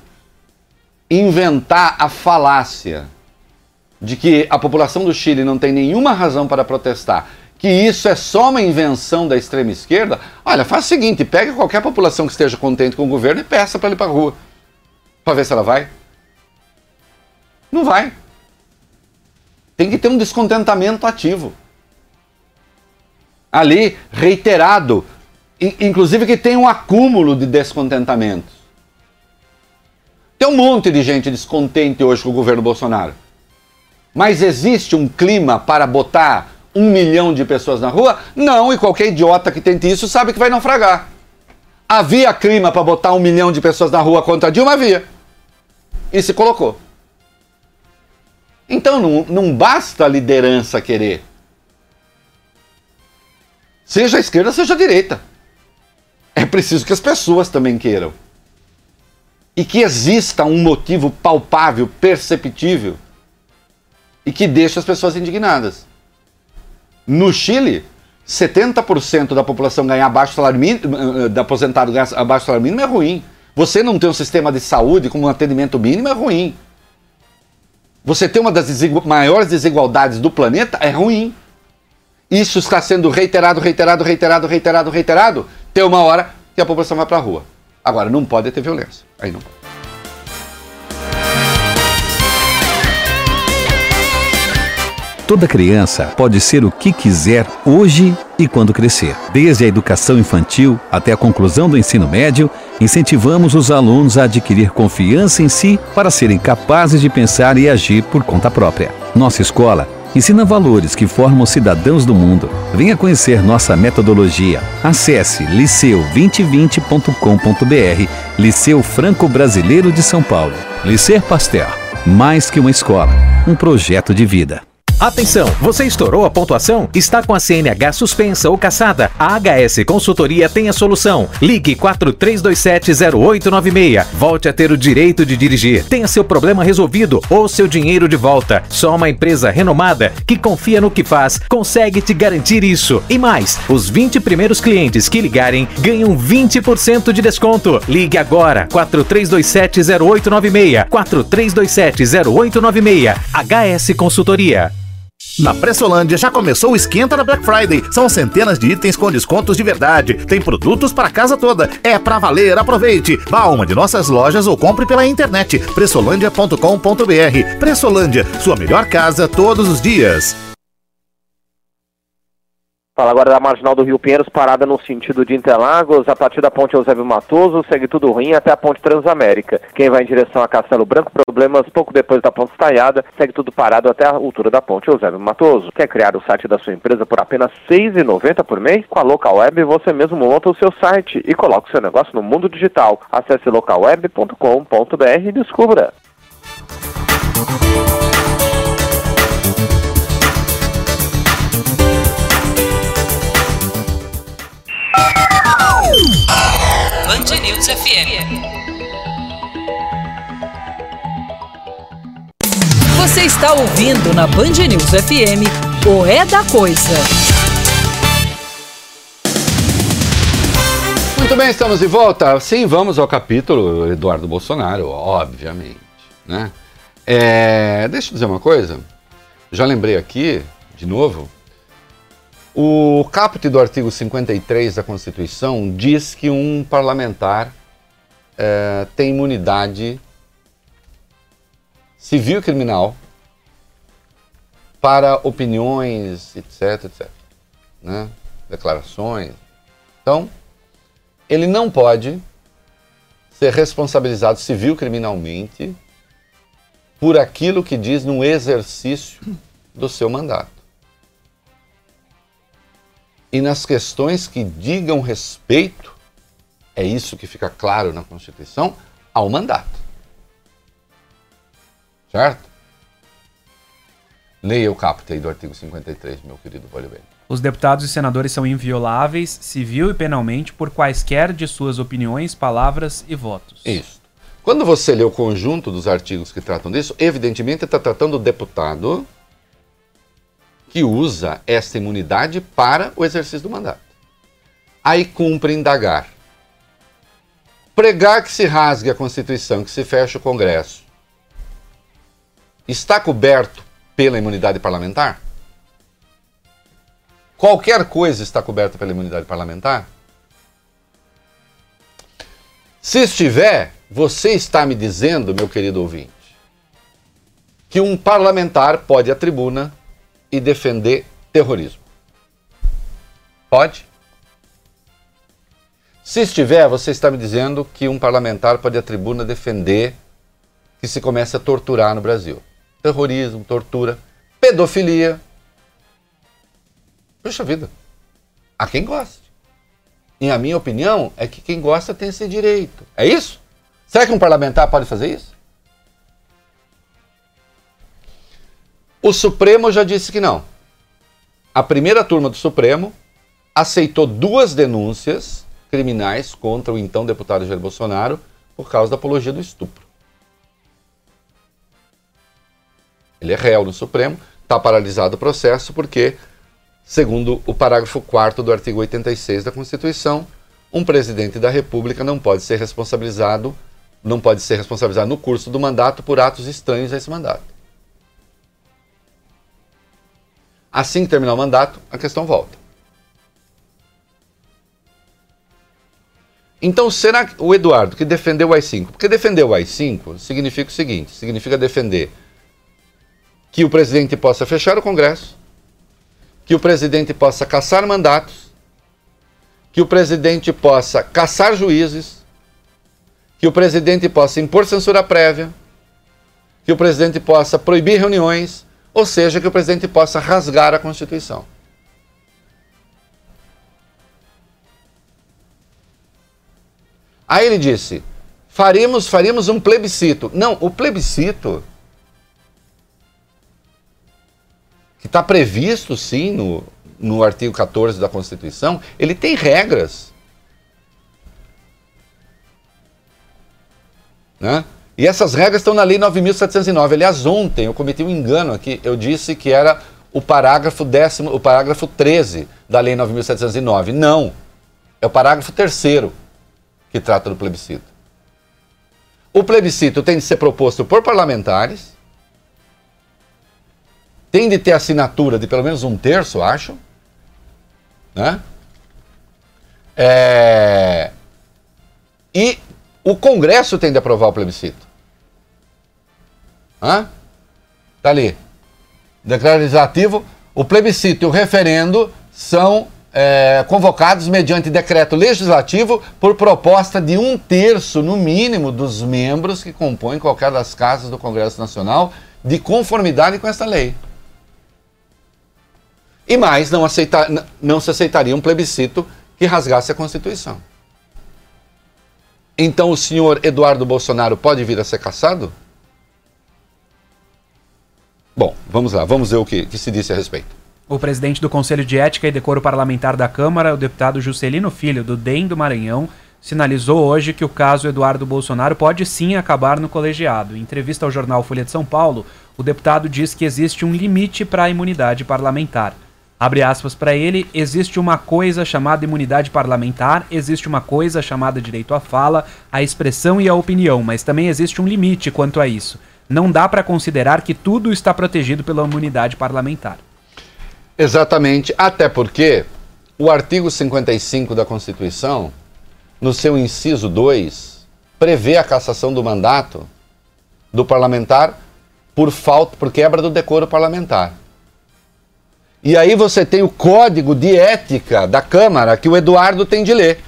inventar a falácia de que a população do Chile não tem nenhuma razão para protestar, que isso é só uma invenção da extrema esquerda, olha, faz o seguinte, pega qualquer população que esteja contente com o governo e peça para ele para a rua. Para ver se ela vai. Não vai. Tem que ter um descontentamento ativo. Ali, reiterado, inclusive que tem um acúmulo de descontentamentos. Tem um monte de gente descontente hoje com o governo Bolsonaro. Mas existe um clima para botar um milhão de pessoas na rua? Não, e qualquer idiota que tente isso sabe que vai naufragar. Havia clima para botar um milhão de pessoas na rua contra Dilma? Havia. E se colocou. Então não, não basta a liderança querer. Seja a esquerda, seja a direita. É preciso que as pessoas também queiram. E que exista um motivo palpável, perceptível e que deixa as pessoas indignadas. No Chile, 70% da população ganhar abaixo salário mínimo, eh, da aposentado ganhar abaixo salário mínimo é ruim. Você não ter um sistema de saúde com um atendimento mínimo é ruim. Você ter uma das desigual, maiores desigualdades do planeta é ruim. Isso está sendo reiterado, reiterado, reiterado, reiterado, reiterado. Tem uma hora que a população vai para a rua. Agora, não pode ter violência. Aí não pode. Toda criança pode ser o que quiser hoje e quando crescer. Desde a educação infantil até a conclusão do ensino médio, incentivamos os alunos a adquirir confiança em si para serem capazes de pensar e agir por conta própria. Nossa escola ensina valores que formam cidadãos do mundo. Venha conhecer nossa metodologia. Acesse liceu2020.com.br, Liceu Franco Brasileiro de São Paulo. Liceu Pasteur, mais que uma escola, um projeto de vida. Atenção, você estourou a pontuação? Está com a CNH suspensa ou caçada? A HS Consultoria tem a solução. Ligue 43270896. Volte a ter o direito de dirigir. Tenha seu problema resolvido ou seu dinheiro de volta. Só uma empresa renomada que confia no que faz consegue te garantir isso. E mais, os 20 primeiros clientes que ligarem ganham 20% de desconto. Ligue agora 43270896. 43270896. HS Consultoria. Na Pressolândia já começou o esquenta da Black Friday. São centenas de itens com descontos de verdade. Tem produtos para casa toda. É pra valer, aproveite. Vá a uma de nossas lojas ou compre pela internet. pressolândia.com.br. Pressolândia, sua melhor casa todos os dias. Fala agora da Marginal do Rio Pinheiros, parada no sentido de Interlagos, a partir da ponte Eusébio Matoso, segue tudo ruim até a ponte Transamérica. Quem vai em direção a Castelo Branco, problemas pouco depois da ponte estaiada, segue tudo parado até a altura da ponte Eusébio Matoso. Quer criar o site da sua empresa por apenas R$ 6,90 por mês? Com a Local Web você mesmo monta o seu site e coloca o seu negócio no mundo digital. Acesse localweb.com.br e descubra. FM. Você está ouvindo na Band News FM o É da Coisa. Muito bem, estamos de volta. Sim, vamos ao capítulo Eduardo Bolsonaro, obviamente. Né? É, deixa eu dizer uma coisa. Já lembrei aqui, de novo, o caput do artigo 53 da Constituição diz que um parlamentar é, tem imunidade civil e criminal para opiniões, etc, etc. Né? Declarações. Então, ele não pode ser responsabilizado civil criminalmente por aquilo que diz no exercício do seu mandato. E nas questões que digam respeito, é isso que fica claro na Constituição, ao mandato. Certo? Leia o caput aí do artigo 53, meu querido Oliveira. Os deputados e senadores são invioláveis, civil e penalmente, por quaisquer de suas opiniões, palavras e votos. Isso. Quando você lê o conjunto dos artigos que tratam disso, evidentemente está tratando do deputado que usa esta imunidade para o exercício do mandato. Aí cumpre indagar. Pregar que se rasgue a Constituição, que se feche o Congresso, está coberto pela imunidade parlamentar? Qualquer coisa está coberta pela imunidade parlamentar? Se estiver, você está me dizendo, meu querido ouvinte, que um parlamentar pode ir à tribuna e defender terrorismo. Pode? Se estiver, você está me dizendo que um parlamentar pode à tribuna defender que se comece a torturar no Brasil. Terrorismo, tortura, pedofilia. Puxa vida. A quem gosta. E a minha opinião é que quem gosta tem esse direito. É isso? Será que um parlamentar pode fazer isso? O Supremo já disse que não. A primeira turma do Supremo aceitou duas denúncias criminais contra o então deputado Jair Bolsonaro por causa da apologia do estupro. Ele é réu no Supremo, está paralisado o processo porque, segundo o parágrafo 4 do artigo 86 da Constituição, um presidente da República não pode ser responsabilizado, não pode ser responsabilizado no curso do mandato por atos estranhos a esse mandato. Assim que terminar o mandato, a questão volta. Então, será que o Eduardo, que defendeu o AI-5, porque defender o AI-5 significa o seguinte: significa defender que o presidente possa fechar o Congresso, que o presidente possa caçar mandatos, que o presidente possa caçar juízes, que o presidente possa impor censura prévia, que o presidente possa proibir reuniões, ou seja, que o presidente possa rasgar a Constituição. Aí ele disse: faríamos, faríamos um plebiscito. Não, o plebiscito que está previsto sim no, no artigo 14 da Constituição, ele tem regras. Né? E essas regras estão na Lei 9.709. Aliás, ontem eu cometi um engano aqui. Eu disse que era o parágrafo, décimo, o parágrafo 13 da Lei 9.709. Não. É o parágrafo 3 que trata do plebiscito. O plebiscito tem de ser proposto por parlamentares, tem de ter assinatura de pelo menos um terço, acho. Né? É... E o Congresso tem de aprovar o plebiscito. Hã? Tá ali. Declaro legislativo, o plebiscito e o referendo são é, convocados mediante decreto legislativo por proposta de um terço, no mínimo, dos membros que compõem qualquer das casas do Congresso Nacional, de conformidade com esta lei. E mais, não, aceitar, não se aceitaria um plebiscito que rasgasse a Constituição. Então o senhor Eduardo Bolsonaro pode vir a ser caçado? Bom, vamos lá, vamos ver o que, que se disse a respeito. O presidente do Conselho de Ética e Decoro Parlamentar da Câmara, o deputado Juscelino Filho, do DEM do Maranhão, sinalizou hoje que o caso Eduardo Bolsonaro pode sim acabar no colegiado. Em entrevista ao jornal Folha de São Paulo, o deputado diz que existe um limite para a imunidade parlamentar. Abre aspas para ele, existe uma coisa chamada imunidade parlamentar, existe uma coisa chamada direito à fala, à expressão e à opinião, mas também existe um limite quanto a isso. Não dá para considerar que tudo está protegido pela imunidade parlamentar. Exatamente, até porque o artigo 55 da Constituição, no seu inciso 2, prevê a cassação do mandato do parlamentar por falta, por quebra do decoro parlamentar. E aí você tem o código de ética da Câmara que o Eduardo tem de ler.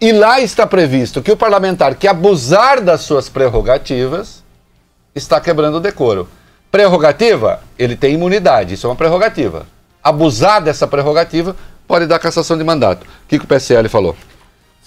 E lá está previsto que o parlamentar que abusar das suas prerrogativas está quebrando o decoro. Prerrogativa, ele tem imunidade, isso é uma prerrogativa. Abusar dessa prerrogativa pode dar cassação de mandato. O que, que o PSL falou?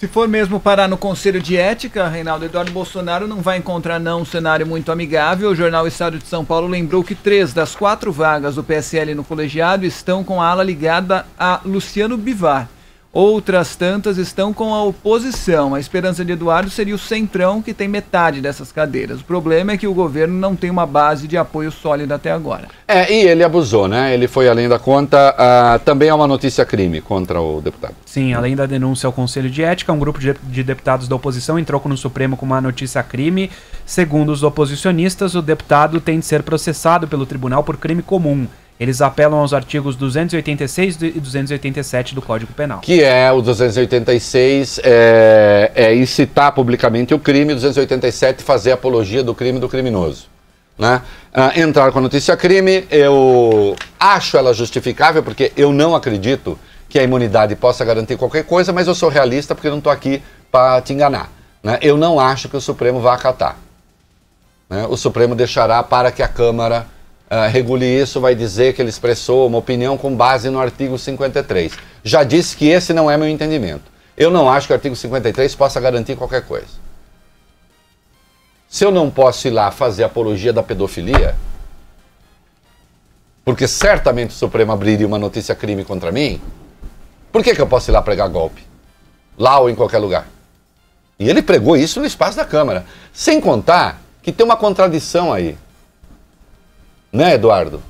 Se for mesmo parar no Conselho de Ética, Reinaldo Eduardo Bolsonaro não vai encontrar não um cenário muito amigável. O jornal Estado de São Paulo lembrou que três das quatro vagas do PSL no colegiado estão com a ala ligada a Luciano Bivar. Outras tantas estão com a oposição. A esperança de Eduardo seria o Centrão, que tem metade dessas cadeiras. O problema é que o governo não tem uma base de apoio sólida até agora. É, e ele abusou, né? Ele foi além da conta. Uh, também é uma notícia crime contra o deputado. Sim, além da denúncia ao Conselho de Ética, um grupo de, de deputados da oposição entrou no Supremo com uma notícia crime. Segundo os oposicionistas, o deputado tem de ser processado pelo tribunal por crime comum. Eles apelam aos artigos 286 e 287 do Código Penal. Que é o 286 é, é incitar publicamente o crime, 287 fazer apologia do crime do criminoso. Né? Ah, entrar com a notícia crime, eu acho ela justificável, porque eu não acredito que a imunidade possa garantir qualquer coisa, mas eu sou realista porque não estou aqui para te enganar. Né? Eu não acho que o Supremo vá acatar. Né? O Supremo deixará para que a Câmara uh, regule isso, vai dizer que ele expressou uma opinião com base no artigo 53. Já disse que esse não é meu entendimento. Eu não acho que o artigo 53 possa garantir qualquer coisa. Se eu não posso ir lá fazer apologia da pedofilia, porque certamente o Supremo abriria uma notícia crime contra mim, por que, que eu posso ir lá pregar golpe? Lá ou em qualquer lugar. E ele pregou isso no espaço da Câmara. Sem contar que tem uma contradição aí né, Eduardo?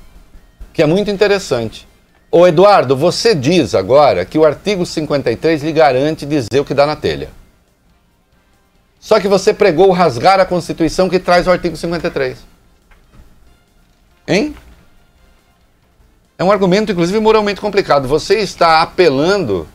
Que é muito interessante. Ô, Eduardo, você diz agora que o artigo 53 lhe garante dizer o que dá na telha. Só que você pregou rasgar a Constituição que traz o artigo 53. Hein? É um argumento, inclusive, moralmente complicado. Você está apelando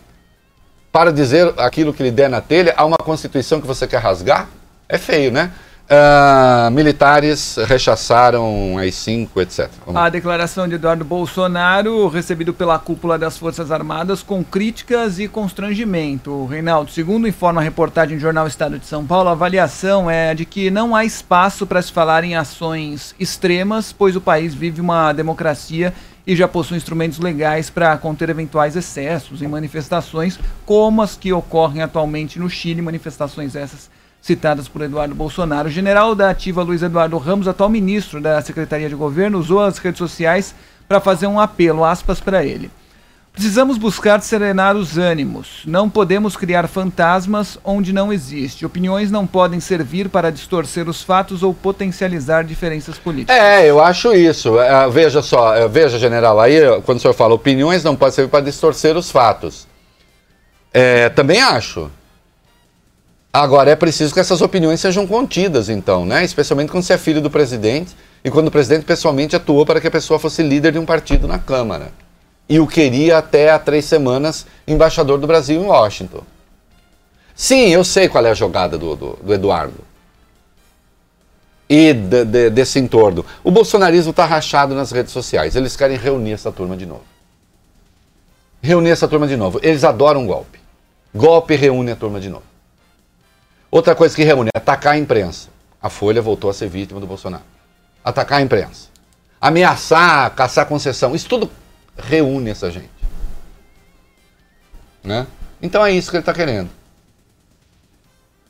para dizer aquilo que lhe der na telha a uma Constituição que você quer rasgar? É feio, né? Uh, militares rechaçaram as cinco, etc. Vamos. A declaração de Eduardo Bolsonaro, recebido pela cúpula das Forças Armadas, com críticas e constrangimento. Reinaldo, segundo informa a reportagem do Jornal Estado de São Paulo, a avaliação é de que não há espaço para se falar em ações extremas, pois o país vive uma democracia e já possui instrumentos legais para conter eventuais excessos em manifestações, como as que ocorrem atualmente no Chile, manifestações essas citadas por Eduardo Bolsonaro. O general da ativa Luiz Eduardo Ramos, atual ministro da Secretaria de Governo, usou as redes sociais para fazer um apelo, aspas, para ele. Precisamos buscar serenar os ânimos. Não podemos criar fantasmas onde não existe. Opiniões não podem servir para distorcer os fatos ou potencializar diferenças políticas. É, eu acho isso. É, veja só, é, veja, general, aí quando o senhor fala opiniões não podem servir para distorcer os fatos. É, também acho. Agora, é preciso que essas opiniões sejam contidas, então, né? Especialmente quando você é filho do presidente e quando o presidente pessoalmente atuou para que a pessoa fosse líder de um partido na Câmara. E o queria até há três semanas embaixador do Brasil em Washington. Sim, eu sei qual é a jogada do, do, do Eduardo. E de, de, desse entorno. O bolsonarismo está rachado nas redes sociais. Eles querem reunir essa turma de novo. Reunir essa turma de novo. Eles adoram golpe. Golpe reúne a turma de novo. Outra coisa que reúne atacar a imprensa. A Folha voltou a ser vítima do Bolsonaro. Atacar a imprensa. Ameaçar, caçar concessão. Isso tudo reúne essa gente. Né? Então é isso que ele está querendo.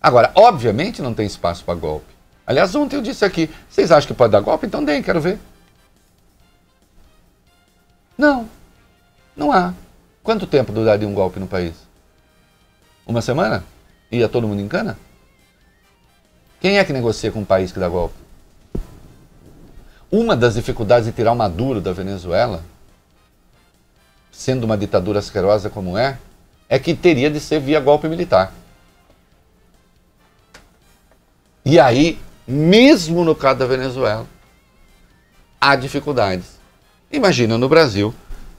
Agora, obviamente não tem espaço para golpe. Aliás, ontem eu disse aqui, vocês acham que pode dar golpe? Então deem, quero ver. Não, não há. Quanto tempo duraria um golpe no país? Uma semana? Ia todo mundo em cana? Quem é que negocia com um país que dá golpe? Uma das dificuldades de tirar o Maduro da Venezuela, sendo uma ditadura asquerosa como é, é que teria de ser via golpe militar. E aí, mesmo no caso da Venezuela, há dificuldades. Imagina no Brasil,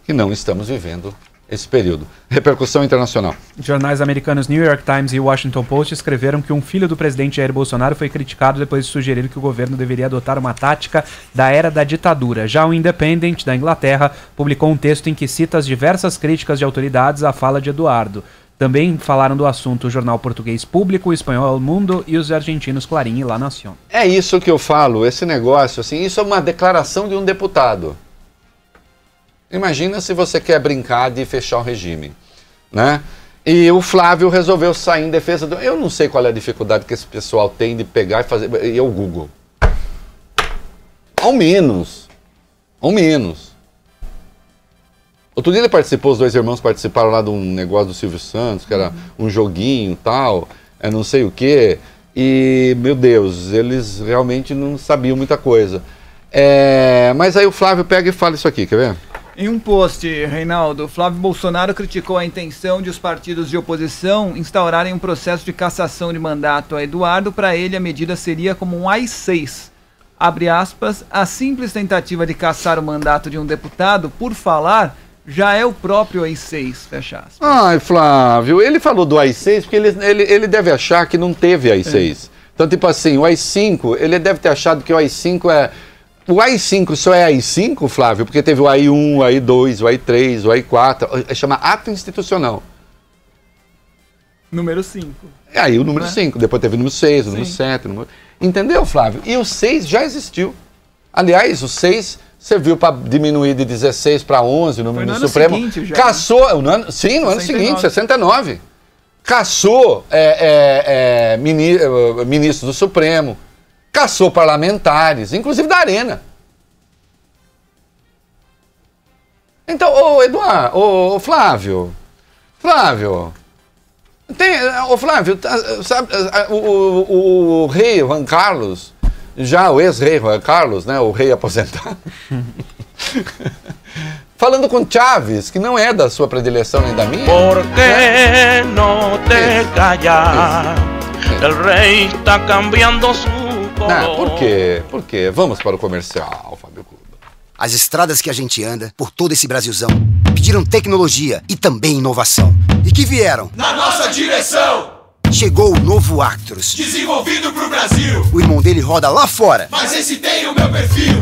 que não estamos vivendo esse período. Repercussão internacional. Jornais americanos New York Times e Washington Post escreveram que um filho do presidente Jair Bolsonaro foi criticado depois de sugerir que o governo deveria adotar uma tática da era da ditadura. Já o Independent, da Inglaterra, publicou um texto em que cita as diversas críticas de autoridades à fala de Eduardo. Também falaram do assunto o jornal português Público, o espanhol Mundo e os argentinos Clarín e La Nación. É isso que eu falo, esse negócio, assim, isso é uma declaração de um deputado. Imagina se você quer brincar de fechar o regime, né? E o Flávio resolveu sair em defesa do. Eu não sei qual é a dificuldade que esse pessoal tem de pegar e fazer. E é o Google. Ao menos. Ao menos. Outro dia ele participou, os dois irmãos participaram lá de um negócio do Silvio Santos, que era um joguinho tal, é não sei o quê. E, meu Deus, eles realmente não sabiam muita coisa. É, mas aí o Flávio pega e fala isso aqui, quer ver? Em um post, Reinaldo, Flávio Bolsonaro criticou a intenção de os partidos de oposição instaurarem um processo de cassação de mandato a Eduardo. Para ele, a medida seria como um AI-6. Abre aspas, a simples tentativa de caçar o mandato de um deputado, por falar, já é o próprio AI-6, fecha aspas. Ai, Flávio, ele falou do AI-6 porque ele, ele, ele deve achar que não teve AI-6. É. Então, tipo assim, o AI-5, ele deve ter achado que o AI-5 é o AI5 só é AI5, Flávio, porque teve o AI1, o AI2, o AI3, o AI4, é, chama ato institucional. Número 5. É aí o número 5, né? depois teve o número 6, o número 7, número... Entendeu, Flávio? E o 6 já existiu. Aliás, o 6 serviu para diminuir de 16 para 11 o número do Supremo. Seguinte, já, Caçou, no ano, sim, no 69. ano seguinte, 69. Caçou é, é, é, ministro do Supremo caçou parlamentares, inclusive da Arena. Então, ô Eduardo, ô, ô Flávio, Flávio, tem, ô Flávio, tá, sabe, o, o, o rei Juan Carlos, já o ex-rei Juan Carlos, né, o rei aposentado, falando com Chaves, que não é da sua predileção nem da minha. Por que né? não te callar? El rei está cambiando su não, por quê? Por quê? Vamos para o comercial, Fábio Clube. As estradas que a gente anda, por todo esse Brasilzão, pediram tecnologia e também inovação. E que vieram? Na nossa direção! Chegou o novo Actros. Desenvolvido pro Brasil. O irmão dele roda lá fora. Mas esse tem o meu perfil.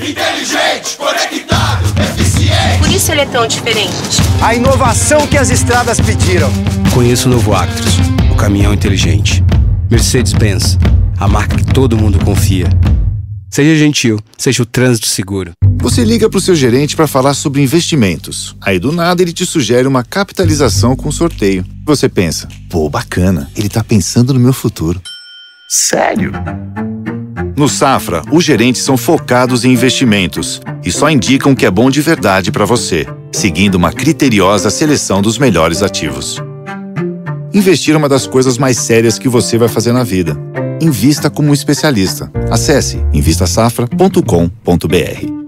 Inteligente, conectado, eficiente. Por isso ele é tão diferente. A inovação que as estradas pediram. Conheço o novo Actros, o caminhão inteligente. Mercedes-Benz a marca que todo mundo confia. Seja gentil, seja o trânsito seguro. Você liga para o seu gerente para falar sobre investimentos. Aí do nada ele te sugere uma capitalização com sorteio. Você pensa, pô, bacana, ele está pensando no meu futuro. Sério? No Safra, os gerentes são focados em investimentos e só indicam o que é bom de verdade para você, seguindo uma criteriosa seleção dos melhores ativos. Investir é uma das coisas mais sérias que você vai fazer na vida. Invista como um especialista. Acesse invistasafra.com.br.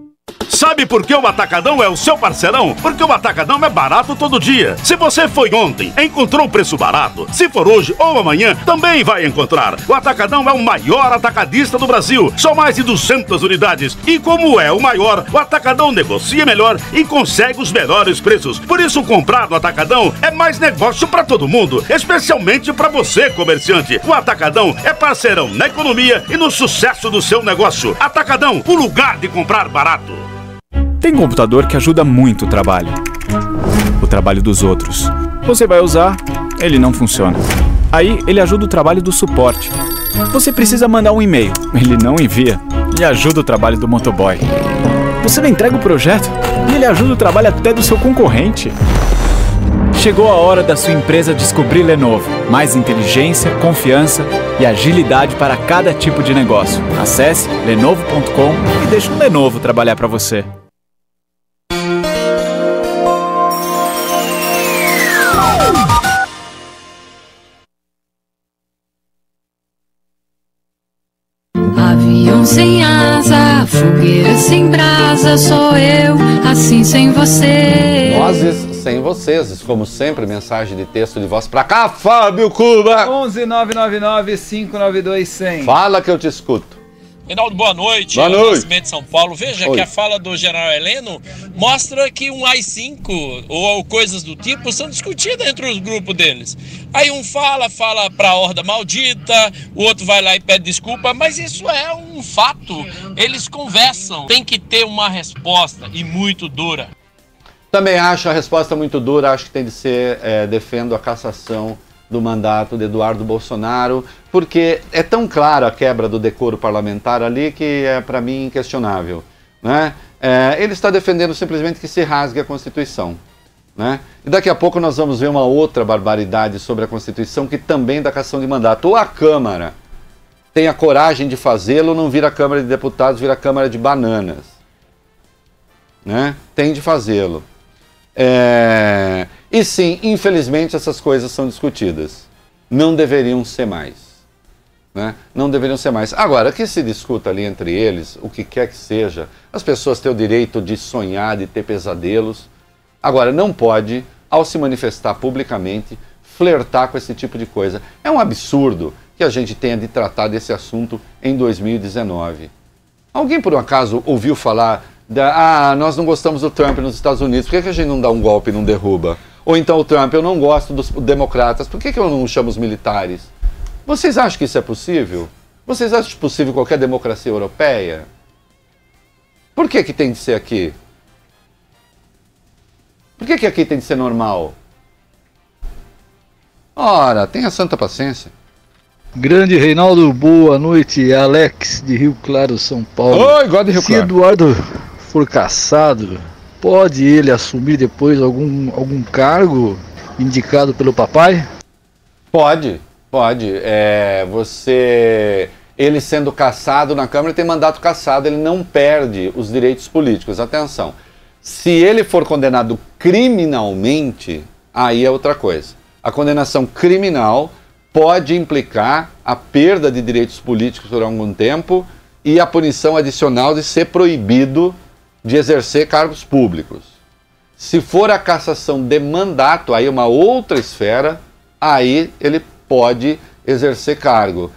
Sabe por que o Atacadão é o seu parceirão? Porque o Atacadão é barato todo dia. Se você foi ontem, encontrou preço barato. Se for hoje ou amanhã, também vai encontrar. O Atacadão é o maior atacadista do Brasil. São mais de 200 unidades. E como é o maior, o Atacadão negocia melhor e consegue os melhores preços. Por isso, comprar no Atacadão é mais negócio para todo mundo, especialmente para você, comerciante. O Atacadão é parceirão na economia e no sucesso do seu negócio. Atacadão, o lugar de comprar barato. Tem computador que ajuda muito o trabalho. O trabalho dos outros. Você vai usar, ele não funciona. Aí ele ajuda o trabalho do suporte. Você precisa mandar um e-mail, ele não envia. E ajuda o trabalho do motoboy. Você não entrega o projeto e ele ajuda o trabalho até do seu concorrente. Chegou a hora da sua empresa descobrir Lenovo. Mais inteligência, confiança e agilidade para cada tipo de negócio. Acesse lenovo.com e deixe o Lenovo trabalhar para você. Brasa, sou eu, assim sem você. Nozes sem vocês, como sempre, mensagem de texto de voz pra cá, Fábio Cuba! 11 999 592 100. Fala que eu te escuto. Reinaldo, boa noite. Boa noite. Nascimento de São Paulo. Veja Oi. que a fala do general Heleno mostra que um AI-5 ou coisas do tipo são discutidas entre os grupos deles. Aí um fala, fala pra horda maldita, o outro vai lá e pede desculpa, mas isso é um fato. Eles conversam. Tem que ter uma resposta e muito dura. Também acho a resposta muito dura, acho que tem de ser, é, defendo a cassação do mandato de Eduardo Bolsonaro, porque é tão clara a quebra do decoro parlamentar ali que é para mim inquestionável. Né? É, ele está defendendo simplesmente que se rasgue a Constituição. Né? E daqui a pouco nós vamos ver uma outra barbaridade sobre a Constituição que também dá cassação de mandato. Ou a Câmara tem a coragem de fazê-lo, não vira Câmara de Deputados, vira Câmara de Bananas. Né? Tem de fazê-lo. É, E sim, infelizmente essas coisas são discutidas. Não deveriam ser mais. Né? Não deveriam ser mais. Agora, que se discuta ali entre eles, o que quer que seja, as pessoas têm o direito de sonhar, de ter pesadelos. Agora, não pode, ao se manifestar publicamente, flertar com esse tipo de coisa. É um absurdo que a gente tenha de tratar desse assunto em 2019. Alguém por um acaso ouviu falar da, ah, nós não gostamos do Trump nos Estados Unidos, por que, que a gente não dá um golpe e não derruba? Ou então o Trump, eu não gosto dos democratas, por que, que eu não chamo os militares? Vocês acham que isso é possível? Vocês acham possível qualquer democracia europeia? Por que, que tem de ser aqui? Por que, que aqui tem de ser normal? Ora, tenha santa paciência. Grande Reinaldo, boa noite. Alex de Rio Claro, São Paulo. Oi, gosto de Rio Se Claro. Eduardo for caçado, pode ele assumir depois algum, algum cargo indicado pelo papai? Pode, pode. É, você. Ele sendo caçado na Câmara, tem mandato caçado, ele não perde os direitos políticos. Atenção. Se ele for condenado criminalmente, aí é outra coisa. A condenação criminal pode implicar a perda de direitos políticos por algum tempo e a punição adicional de ser proibido de exercer cargos públicos. Se for a cassação de mandato, aí é uma outra esfera, aí ele pode exercer cargo.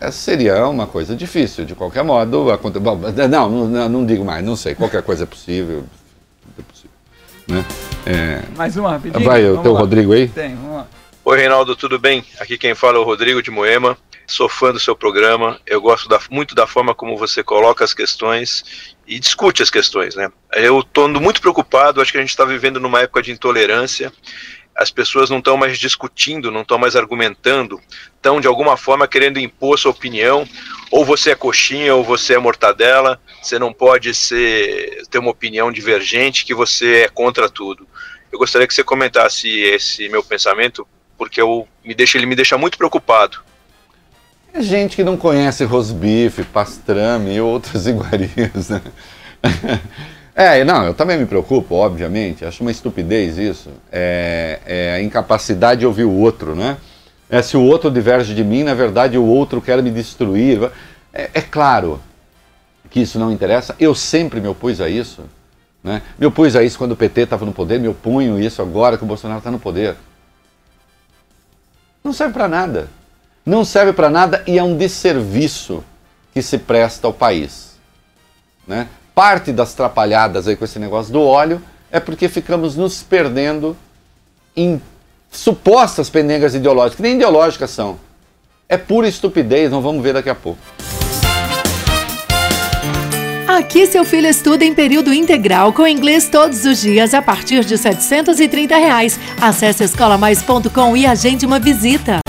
É, seria uma coisa difícil, de qualquer modo. aconte- bom, Não, não, não digo mais, não sei. Qualquer coisa é possível. É possível né? É, Mais uma rapidinho? Vai, o Vamos teu lá. Rodrigo aí? Tem, vamos lá. Oi, Reinaldo, tudo bem? Aqui quem fala é o Rodrigo de Moema. Sou fã do seu programa. Eu gosto da- muito da forma como você coloca as questões e discute as questões, né? Eu estou muito preocupado. Acho que a gente está vivendo numa época de intolerância. As pessoas não estão mais discutindo, não estão mais argumentando, estão de alguma forma querendo impor sua opinião. Ou você é coxinha, ou você é mortadela. Você não pode ser ter uma opinião divergente que você é contra tudo. Eu gostaria que você comentasse esse meu pensamento porque eu me deixa, ele me deixa muito preocupado. É gente que não conhece rosbife, pastrame e outras iguarias. Né? É, não, eu também me preocupo, obviamente. Acho uma estupidez isso. É, é a incapacidade de ouvir o outro, né? É, se o outro diverge de mim, na verdade o outro quer me destruir. É, é claro que isso não interessa. Eu sempre me opus a isso. Né? Me opus a isso quando o PT estava no poder, me opunho isso agora que o Bolsonaro está no poder. Não serve para nada. Não serve para nada e é um desserviço que se presta ao país. Né? Parte das trapalhadas aí com esse negócio do óleo é porque ficamos nos perdendo em supostas pendengas ideológicas, que nem ideológicas são. É pura estupidez, não vamos ver daqui a pouco. Aqui seu filho estuda em período integral com inglês todos os dias a partir de 730 reais. Acesse escolamais.com e agende uma visita.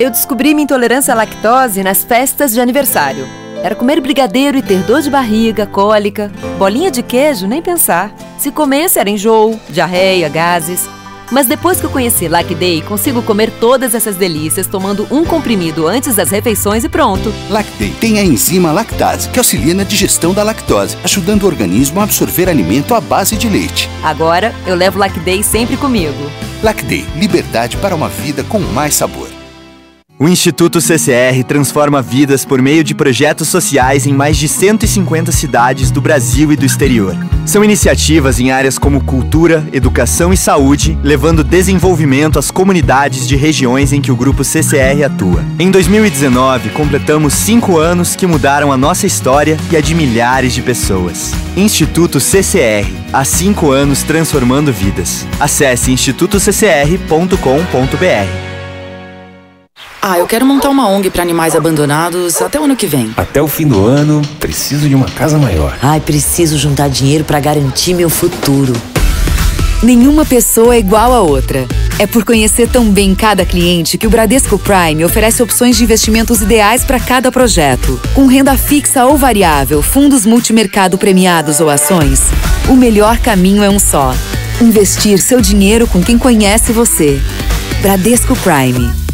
Eu descobri minha intolerância à lactose nas festas de aniversário. Era comer brigadeiro e ter dor de barriga, cólica, bolinha de queijo, nem pensar. Se comesse era enjoo, diarreia, gases. Mas depois que eu conheci Lacday, consigo comer todas essas delícias tomando um comprimido antes das refeições e pronto. Lactei tem a enzima lactase, que auxilia na digestão da lactose, ajudando o organismo a absorver alimento à base de leite. Agora eu levo Lacday sempre comigo. Lactei, liberdade para uma vida com mais sabor. O Instituto CCR transforma vidas por meio de projetos sociais em mais de 150 cidades do Brasil e do exterior. São iniciativas em áreas como cultura, educação e saúde, levando desenvolvimento às comunidades de regiões em que o grupo CCR atua. Em 2019, completamos cinco anos que mudaram a nossa história e a de milhares de pessoas. Instituto CCR, há cinco anos transformando vidas. Acesse institutoccr.com.br. Ah, eu quero montar uma ONG para animais abandonados até o ano que vem. Até o fim do ano, preciso de uma casa maior. Ai, preciso juntar dinheiro para garantir meu futuro. Nenhuma pessoa é igual a outra. É por conhecer tão bem cada cliente que o Bradesco Prime oferece opções de investimentos ideais para cada projeto. Com renda fixa ou variável, fundos multimercado premiados ou ações, o melhor caminho é um só: investir seu dinheiro com quem conhece você. Bradesco Prime.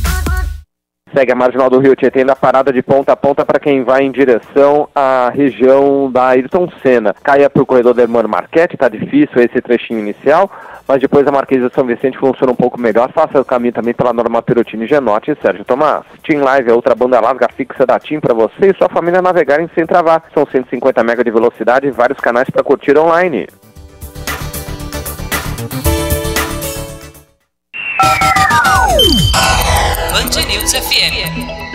Segue a marginal do Rio Tietê na parada de ponta a ponta para quem vai em direção à região da Ayrton Senna. Caia para o corredor da Hermano Marquete, está difícil esse trechinho inicial, mas depois a Marquesa de São Vicente funciona um pouco melhor. Faça o caminho também pela Norma Perotini Genotti e Sérgio Tomás. Team Live é outra banda larga fixa da TIM para você e sua família navegarem sem travar. São 150 MB de velocidade e vários canais para curtir online. Band News FM.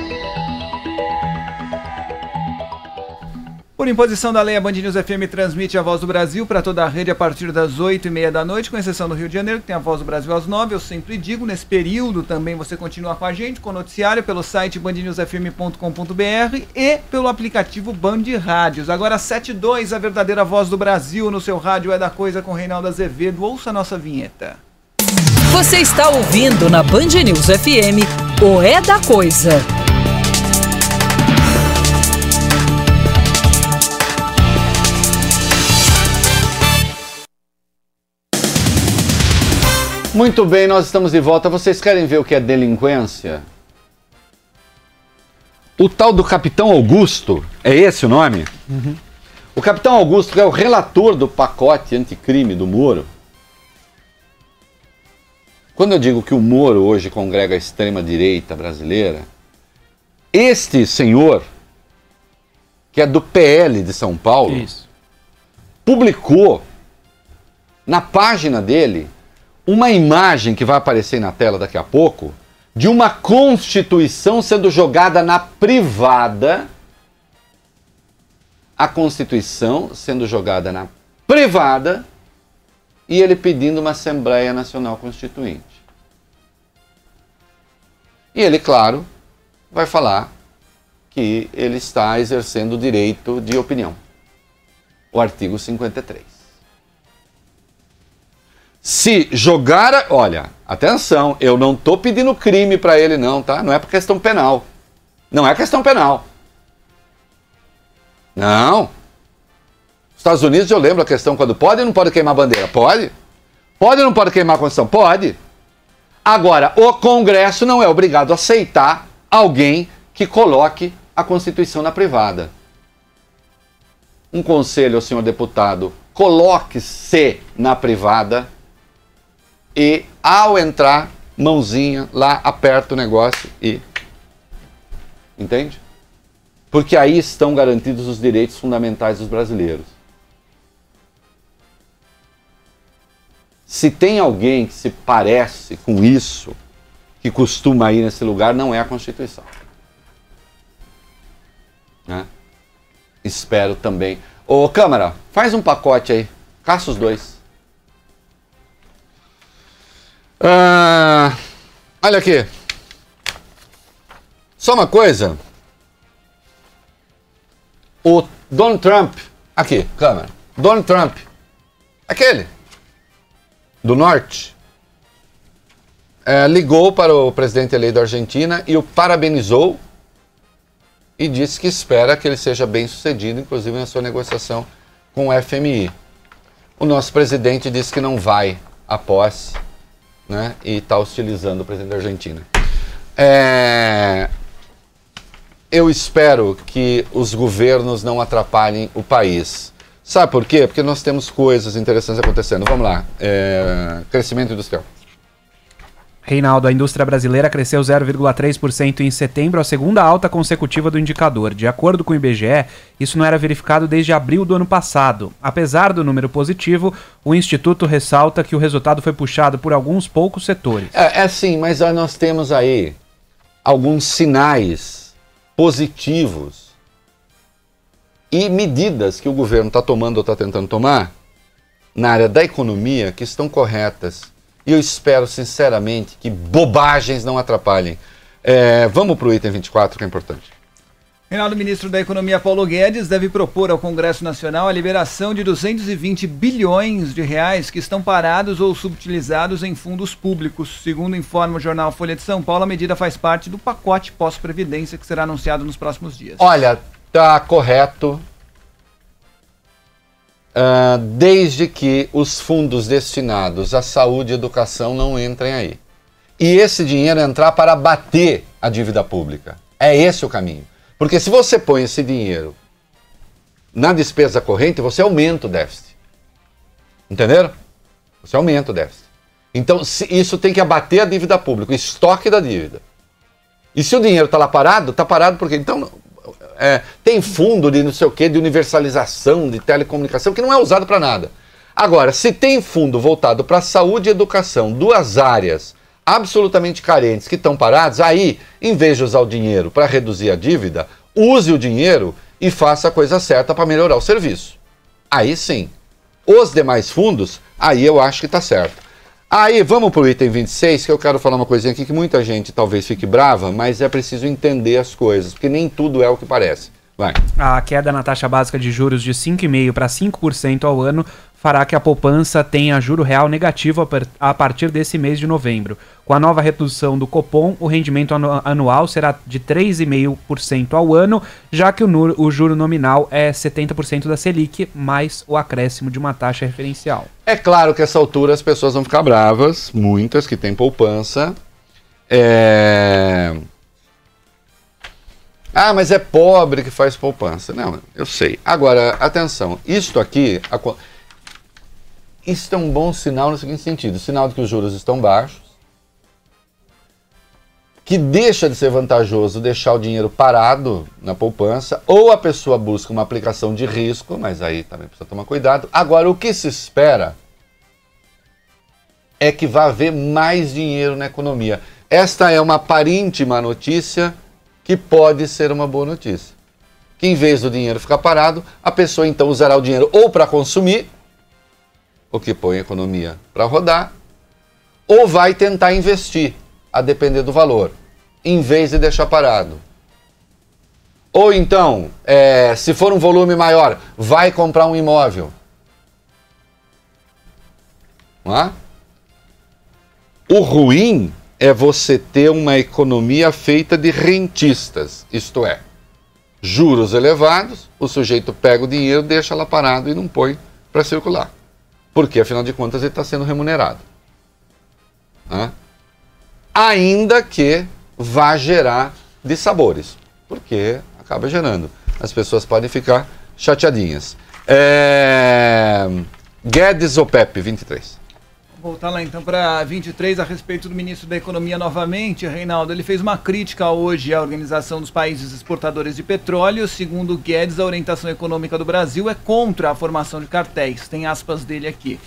Por imposição da lei, a Band News FM transmite a Voz do Brasil para toda a rede a partir das 8h30 da noite, com exceção do Rio de Janeiro, que tem a Voz do Brasil às 9 Eu sempre digo, nesse período também você continua com a gente, com o noticiário, pelo site bandnewsfm.com.br e pelo aplicativo Band Rádios. Agora, 72, a verdadeira voz do Brasil no seu rádio é da coisa com Reinaldo Azevedo. Ouça a nossa vinheta. Você está ouvindo na Band News FM o É da Coisa. Muito bem, nós estamos de volta. Vocês querem ver o que é delinquência? O tal do Capitão Augusto, é esse o nome? O Capitão Augusto, que é o relator do pacote anticrime do Moro. Quando eu digo que o Moro hoje congrega a extrema-direita brasileira, este senhor, que é do PL de São Paulo, publicou na página dele uma imagem que vai aparecer na tela daqui a pouco de uma Constituição sendo jogada na privada. A Constituição sendo jogada na privada e ele pedindo uma Assembleia Nacional Constituinte. E ele, claro, vai falar que ele está exercendo o direito de opinião. O artigo 53. Se jogar. Olha, atenção, eu não estou pedindo crime para ele, não, tá? Não é por questão penal. Não é questão penal. Não. Estados Unidos, eu lembro a questão quando pode ou não pode queimar bandeira? Pode. Pode ou não pode queimar a Constituição? Pode. Agora, o Congresso não é obrigado a aceitar alguém que coloque a Constituição na privada. Um conselho ao senhor deputado: coloque-se na privada e, ao entrar, mãozinha lá, aperta o negócio e. Entende? Porque aí estão garantidos os direitos fundamentais dos brasileiros. Se tem alguém que se parece com isso, que costuma ir nesse lugar, não é a Constituição. Né? Espero também. Ô, Câmara, faz um pacote aí. Caça os dois. Ah, olha aqui. Só uma coisa. O Donald Trump. Aqui, câmera. Donald Trump. Aquele. Do norte. é, ligou para o presidente eleito da Argentina e o parabenizou e disse que espera que ele seja bem sucedido, inclusive na sua negociação com o FMI. O nosso presidente disse que não vai à posse né, e está hostilizando o presidente da Argentina. É, eu espero que os governos não atrapalhem o país. Sabe por quê? Porque nós temos coisas interessantes acontecendo. Vamos lá. É, crescimento industrial. Reinaldo, a indústria brasileira cresceu 0,3% em setembro, a segunda alta consecutiva do indicador. De acordo com o IBGE, isso não era verificado desde abril do ano passado. Apesar do número positivo, o Instituto ressalta que o resultado foi puxado por alguns poucos setores. É, é sim, mas nós temos aí alguns sinais positivos e medidas que o governo está tomando ou está tentando tomar na área da economia que estão corretas e eu espero, sinceramente, que bobagens não atrapalhem. É, vamos para o item 24, que é importante. Reinaldo, ministro da Economia Paulo Guedes deve propor ao Congresso Nacional a liberação de 220 bilhões de reais que estão parados ou subutilizados em fundos públicos. Segundo informa o jornal Folha de São Paulo, a medida faz parte do pacote pós-previdência que será anunciado nos próximos dias. Olha, tá correto, Uh, desde que os fundos destinados à saúde e educação não entrem aí. E esse dinheiro entrar para bater a dívida pública. É esse o caminho. Porque se você põe esse dinheiro na despesa corrente, você aumenta o déficit. Entenderam? Você aumenta o déficit. Então, isso tem que abater a dívida pública, o estoque da dívida. E se o dinheiro está lá parado, está parado porque então é, tem fundo de não sei o que, de universalização, de telecomunicação, que não é usado para nada. Agora, se tem fundo voltado para saúde e educação, duas áreas absolutamente carentes que estão paradas, aí, em vez de usar o dinheiro para reduzir a dívida, use o dinheiro e faça a coisa certa para melhorar o serviço. Aí sim. Os demais fundos, aí eu acho que está certo. Aí vamos para o item 26, que eu quero falar uma coisinha aqui que muita gente talvez fique brava, mas é preciso entender as coisas, porque nem tudo é o que parece. Vai. A queda na taxa básica de juros de 5,5% para 5% ao ano fará que a poupança tenha juro real negativo a partir desse mês de novembro. Com a nova redução do Copom, o rendimento anual será de 3,5% ao ano, já que o, juro nominal é 70% da Selic, mais o acréscimo de uma taxa referencial. É claro que essa altura as pessoas vão ficar bravas, muitas que têm poupança. É... Ah, mas é pobre que faz poupança. Não, eu sei. Agora, atenção, isto aqui, isso é um bom sinal no seguinte sentido: sinal de que os juros estão baixos, que deixa de ser vantajoso deixar o dinheiro parado na poupança, ou a pessoa busca uma aplicação de risco, mas aí também precisa tomar cuidado. Agora, o que se espera é que vá haver mais dinheiro na economia. Esta é uma aparentíssima notícia que pode ser uma boa notícia. Que em vez do dinheiro ficar parado, a pessoa então usará o dinheiro ou para consumir, o que põe a economia para rodar, ou vai tentar investir, a depender do valor, em vez de deixar parado. Ou então, é, se for um volume maior, vai comprar um imóvel. Não é? O ruim é você ter uma economia feita de rentistas, isto é, juros elevados, o sujeito pega o dinheiro, deixa lá parado e não põe para circular. Porque, afinal de contas, ele está sendo remunerado. Né? Ainda que vá gerar dissabores, porque acaba gerando. As pessoas podem ficar chateadinhas. É... Guedes ou Pepe, 23. Voltar lá então para 23 a respeito do ministro da Economia novamente, Reinaldo. Ele fez uma crítica hoje à Organização dos Países Exportadores de Petróleo. Segundo Guedes, a orientação econômica do Brasil é contra a formação de cartéis. Tem aspas dele aqui.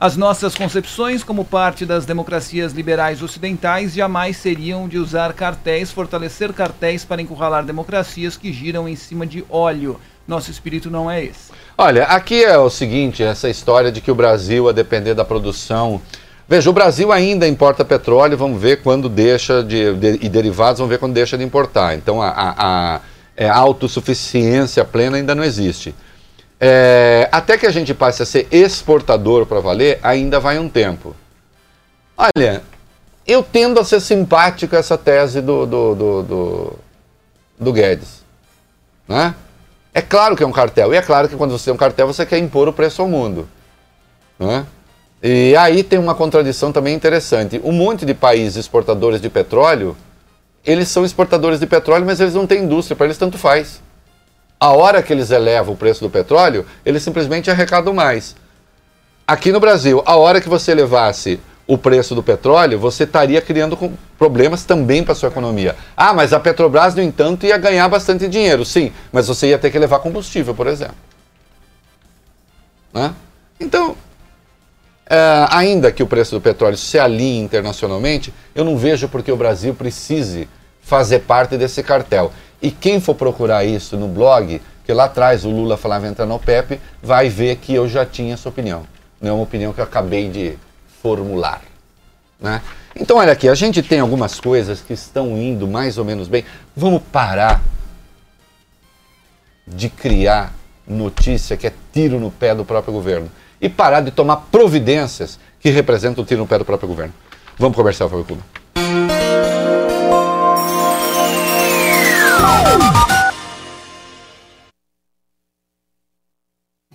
As nossas concepções, como parte das democracias liberais ocidentais, jamais seriam de usar cartéis, fortalecer cartéis para encurralar democracias que giram em cima de óleo. Nosso espírito não é esse. Olha, aqui é o seguinte, essa história de que o Brasil, a depender da produção... Veja, o Brasil ainda importa petróleo, vamos ver quando deixa de, de e derivados, vamos ver quando deixa de importar. Então a, a, a, é, autossuficiência plena ainda não existe. É, até que a gente passe a ser exportador para valer, ainda vai um tempo. Olha, eu tendo a ser simpático a essa tese do, do, do, do, do Guedes. Né? É claro que é um cartel. E é claro que quando você tem um cartel, você quer impor o preço ao mundo. Né? E aí tem uma contradição também interessante. Um monte de países exportadores de petróleo, eles são exportadores de petróleo, mas eles não têm indústria, para eles tanto faz. A hora que eles elevam o preço do petróleo, eles simplesmente arrecadam mais. Aqui no Brasil, a hora que você levasse o preço do petróleo, você estaria criando problemas também para sua economia. Ah, mas a Petrobras, no entanto, ia ganhar bastante dinheiro, sim, mas você ia ter que levar combustível, por exemplo. Né? Então, é, ainda que o preço do petróleo se alinhe internacionalmente, eu não vejo porque o Brasil precise fazer parte desse cartel. E quem for procurar isso no blog, que lá atrás o Lula falava entrar no OPEP, vai ver que eu já tinha essa opinião. Não é uma opinião que eu acabei de formular. Né? Então, olha aqui, a gente tem algumas coisas que estão indo mais ou menos bem. Vamos parar de criar notícia que é tiro no pé do próprio governo e parar de tomar providências que representam o tiro no pé do próprio governo. Vamos comercial, Fábio Cuba.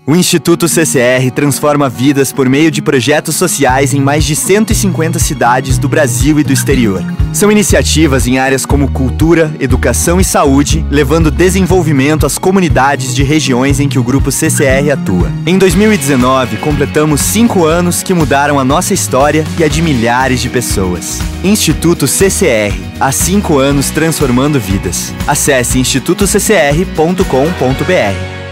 O Instituto CCR transforma vidas por meio de projetos sociais em mais de 150 cidades do Brasil e do exterior. São iniciativas em áreas como cultura, educação e saúde, levando desenvolvimento às comunidades de regiões em que o grupo CCR atua. Em 2019, completamos cinco anos que mudaram a nossa história e a de milhares de pessoas. Instituto CCR, há cinco anos transformando vidas. Acesse institutoccr.com.br.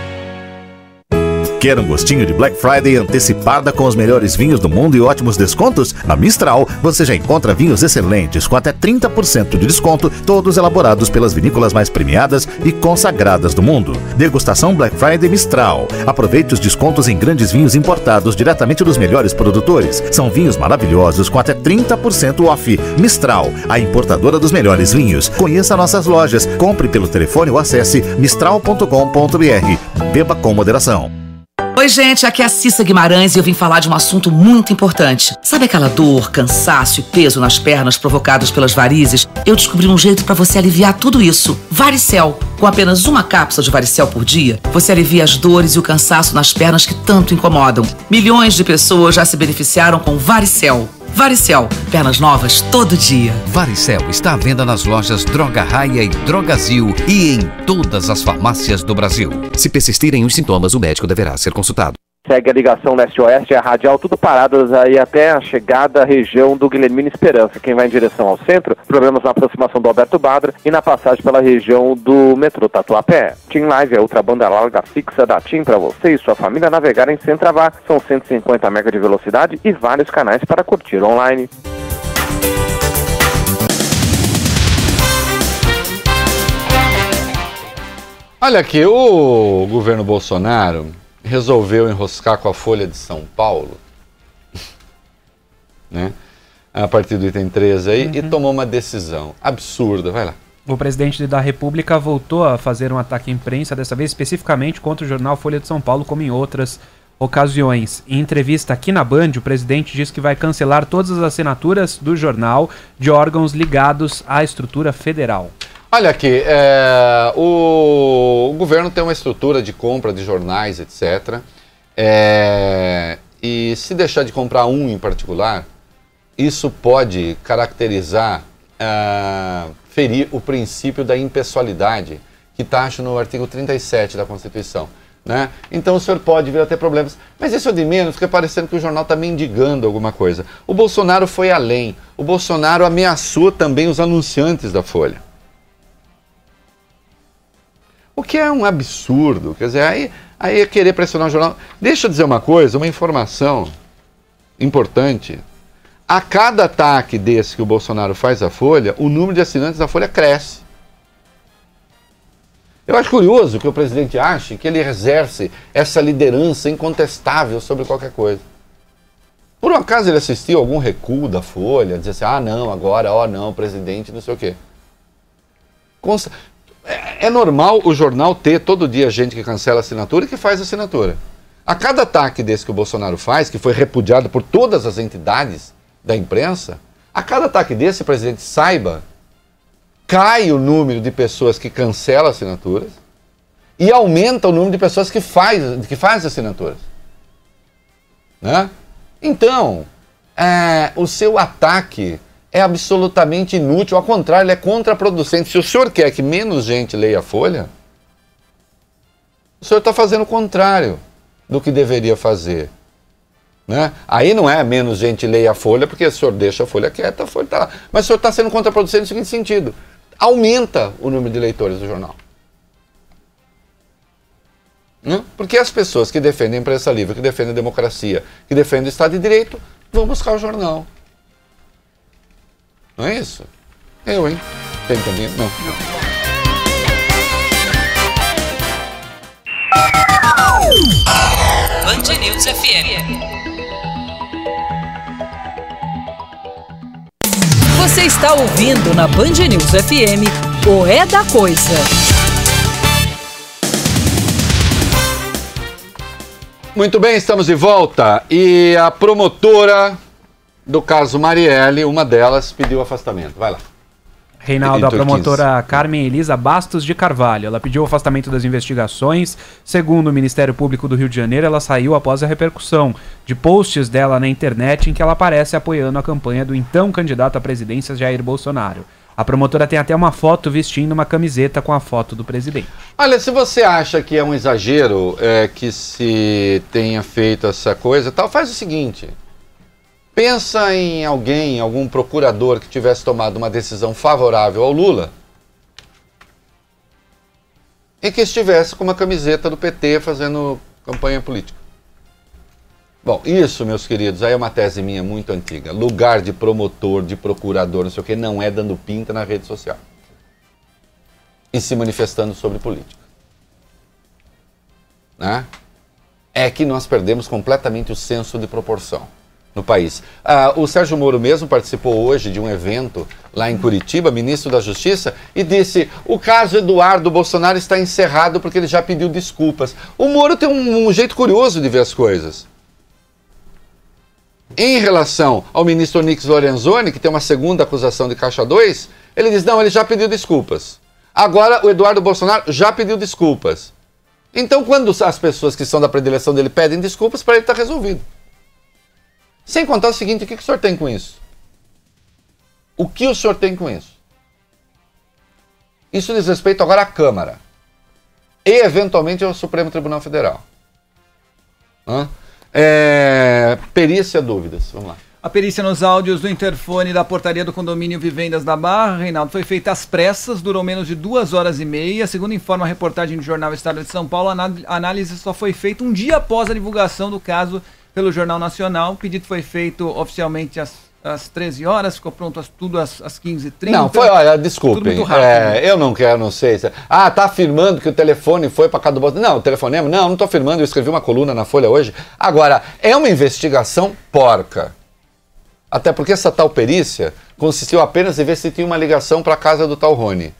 Quer um gostinho de Black Friday antecipada com os melhores vinhos do mundo e ótimos descontos? Na Mistral, você já encontra vinhos excelentes com até 30% de desconto, todos elaborados pelas vinícolas mais premiadas e consagradas do mundo. Degustação Black Friday Mistral. Aproveite os descontos em grandes vinhos importados diretamente dos melhores produtores. São vinhos maravilhosos com até 30% off. Mistral, a importadora dos melhores vinhos. Conheça nossas lojas, compre pelo telefone ou acesse mistral.com.br. Beba com moderação. Oi, gente, aqui é a Cissa Guimarães e eu vim falar de um assunto muito importante. Sabe aquela dor, cansaço e peso nas pernas provocados pelas varizes? Eu descobri um jeito para você aliviar tudo isso. Varicel. Com apenas uma cápsula de Varicel por dia, você alivia as dores e o cansaço nas pernas que tanto incomodam. Milhões de pessoas já se beneficiaram com Varicel. Varicel, pernas novas todo dia. Varicel está à venda nas lojas Droga Raia e Drogazil e em todas as farmácias do Brasil. Se persistirem os sintomas, o médico deverá ser consultado. Segue a ligação leste-oeste a radial, tudo paradas aí até a chegada à região do Guilhermina Esperança. Quem vai em direção ao centro, problemas na aproximação do Alberto Badra e na passagem pela região do metrô Tatuapé. Team Live é outra banda larga fixa da TIM para você e sua família navegarem sem travar. São 150 MB de velocidade e vários canais para curtir online. Olha aqui, o governo Bolsonaro resolveu enroscar com a Folha de São Paulo, né? A partir do item 13 aí, e tomou uma decisão absurda. Vai lá. O presidente da República voltou a fazer um ataque à imprensa, dessa vez especificamente contra o jornal Folha de São Paulo, como em outras ocasiões. Em entrevista aqui na Band, o presidente disse que vai cancelar todas as assinaturas do jornal de órgãos ligados à estrutura federal. Olha aqui, é, o, o governo tem uma estrutura de compra de jornais, etc. É, e se deixar de comprar um em particular, isso pode caracterizar, ah, ferir o princípio da impessoalidade, que acho no artigo 37 da Constituição. Né? Então o senhor pode vir a ter problemas. Mas isso é de menos, fica parecendo que o jornal está mendigando alguma coisa. O Bolsonaro foi além. O Bolsonaro ameaçou também os anunciantes da Folha. O que é um absurdo. Quer dizer, aí, aí é querer pressionar o jornal. Deixa eu dizer uma coisa, uma informação importante. A cada ataque desse que o Bolsonaro faz à Folha, o número de assinantes da Folha cresce. Eu acho curioso que o presidente ache que ele exerce essa liderança incontestável sobre qualquer coisa. Por um acaso ele assistiu algum recuo da Folha, dizer assim, ah não, agora, ó não, presidente, não sei o quê. Consta... É, é normal o jornal ter todo dia gente que cancela a assinatura e que faz assinatura. A cada ataque desse que o Bolsonaro faz, que foi repudiado por todas as entidades da imprensa, a cada ataque desse, presidente saiba, cai o número de pessoas que cancelam assinaturas e aumenta o número de pessoas que faz, que faz assinaturas. Né? Então, é, o seu ataque é absolutamente inútil, ao contrário, é contraproducente. Se o senhor quer que menos gente leia a Folha, o senhor está fazendo o contrário do que deveria fazer. Né? Aí não é menos gente leia a folha, porque o senhor deixa a folha quieta, a folha está lá. Mas o senhor está sendo contraproducente no seguinte sentido: aumenta o número de leitores do jornal. Né? Porque as pessoas que defendem a imprensa livre, que defendem a democracia, que defendem o Estado de Direito, vão buscar o jornal. Não é isso? Eu, hein? Tem também? Não. Band News FM. Você está ouvindo na Band News FM o É da Coisa. Muito bem, estamos de volta. E a promotora do caso Marielle, uma delas, pediu afastamento. Vai lá. Reinaldo, a promotora Carmen Elisa Bastos de Carvalho. Ela pediu o afastamento das investigações. Segundo o Ministério Público do Rio de Janeiro, ela saiu após a repercussão de posts dela na internet em que ela aparece apoiando a campanha do então candidato à presidência Jair Bolsonaro. A promotora tem até uma foto vestindo uma camiseta com a foto do presidente. Olha, se você acha que é um exagero é, que se tenha feito essa coisa tal, faz o seguinte. Pensa em alguém, algum procurador que tivesse tomado uma decisão favorável ao Lula e que estivesse com uma camiseta do PT fazendo campanha política. Bom, isso, meus queridos, aí é uma tese minha muito antiga. Lugar de promotor, de procurador, não sei o que, não é dando pinta na rede social. E se manifestando sobre política. Né? É que nós perdemos completamente o senso de proporção no país. Ah, o Sérgio Moro mesmo participou hoje de um evento lá em Curitiba, ministro da Justiça, e disse: o caso Eduardo Bolsonaro está encerrado porque ele já pediu desculpas. O Moro tem um, um jeito curioso de ver as coisas. Em relação ao ministro Onix Lorenzoni, que tem uma segunda acusação de Caixa 2, ele diz: não, ele já pediu desculpas. Agora o Eduardo Bolsonaro já pediu desculpas. Então, quando as pessoas que são da predileção dele pedem desculpas, para ele está resolvido. Sem contar o seguinte: o que, que o senhor tem com isso? O que o senhor tem com isso? Isso diz respeito agora à Câmara e, eventualmente, ao Supremo Tribunal Federal. Hã? É, perícia dúvidas. Vamos lá. A perícia nos áudios do interfone da portaria do condomínio Vivendas da Barra, Reinaldo, foi feita às pressas, durou menos de duas horas e meia. Segundo informa a reportagem do jornal Estado de São Paulo, a análise só foi feita um dia após a divulgação do caso pelo Jornal Nacional. O pedido foi feito oficialmente às, às 13 horas, ficou pronto às, tudo às, às 15h30. Não, foi, olha, desculpem. É, eu não quero, não sei. Se... Ah, tá afirmando que o telefone foi para casa do Bolsonaro. Não, o telefonema, não, não tô afirmando, eu escrevi uma coluna na Folha hoje. Agora, é uma investigação porca. Até porque essa tal perícia consistiu apenas em ver se tinha uma ligação para a casa do tal Rony.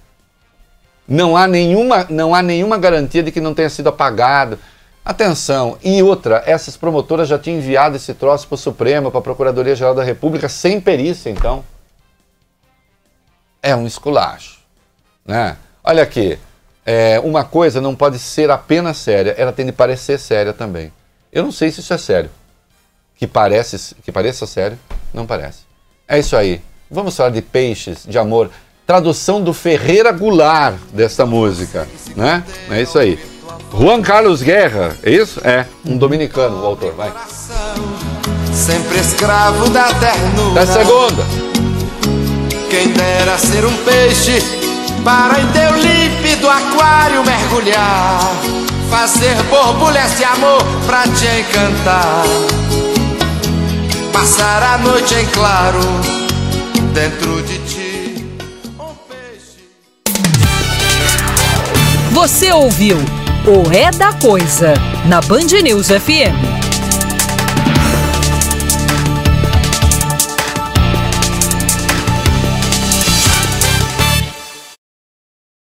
Não há, nenhuma, não há nenhuma garantia de que não tenha sido apagado. Atenção, e outra, essas promotoras já tinham enviado esse troço para o Supremo, para a Procuradoria-Geral da República, sem perícia, então. É um esculacho. Né? Olha aqui, é, uma coisa não pode ser apenas séria, ela tem de parecer séria também. Eu não sei se isso é sério. Que, parece, que pareça sério, não parece. É isso aí. Vamos falar de peixes, de amor. Tradução do Ferreira Goulart dessa música, né? É isso aí. Juan Carlos Guerra, é isso? É, um dominicano, o autor, vai. Sempre escravo da ternura. Da segunda. Quem dera ser um peixe para em teu límpido aquário mergulhar. Fazer borbulhas de amor pra te encantar. Passar a noite em claro dentro de ti. Você ouviu o É da Coisa na Band News FM.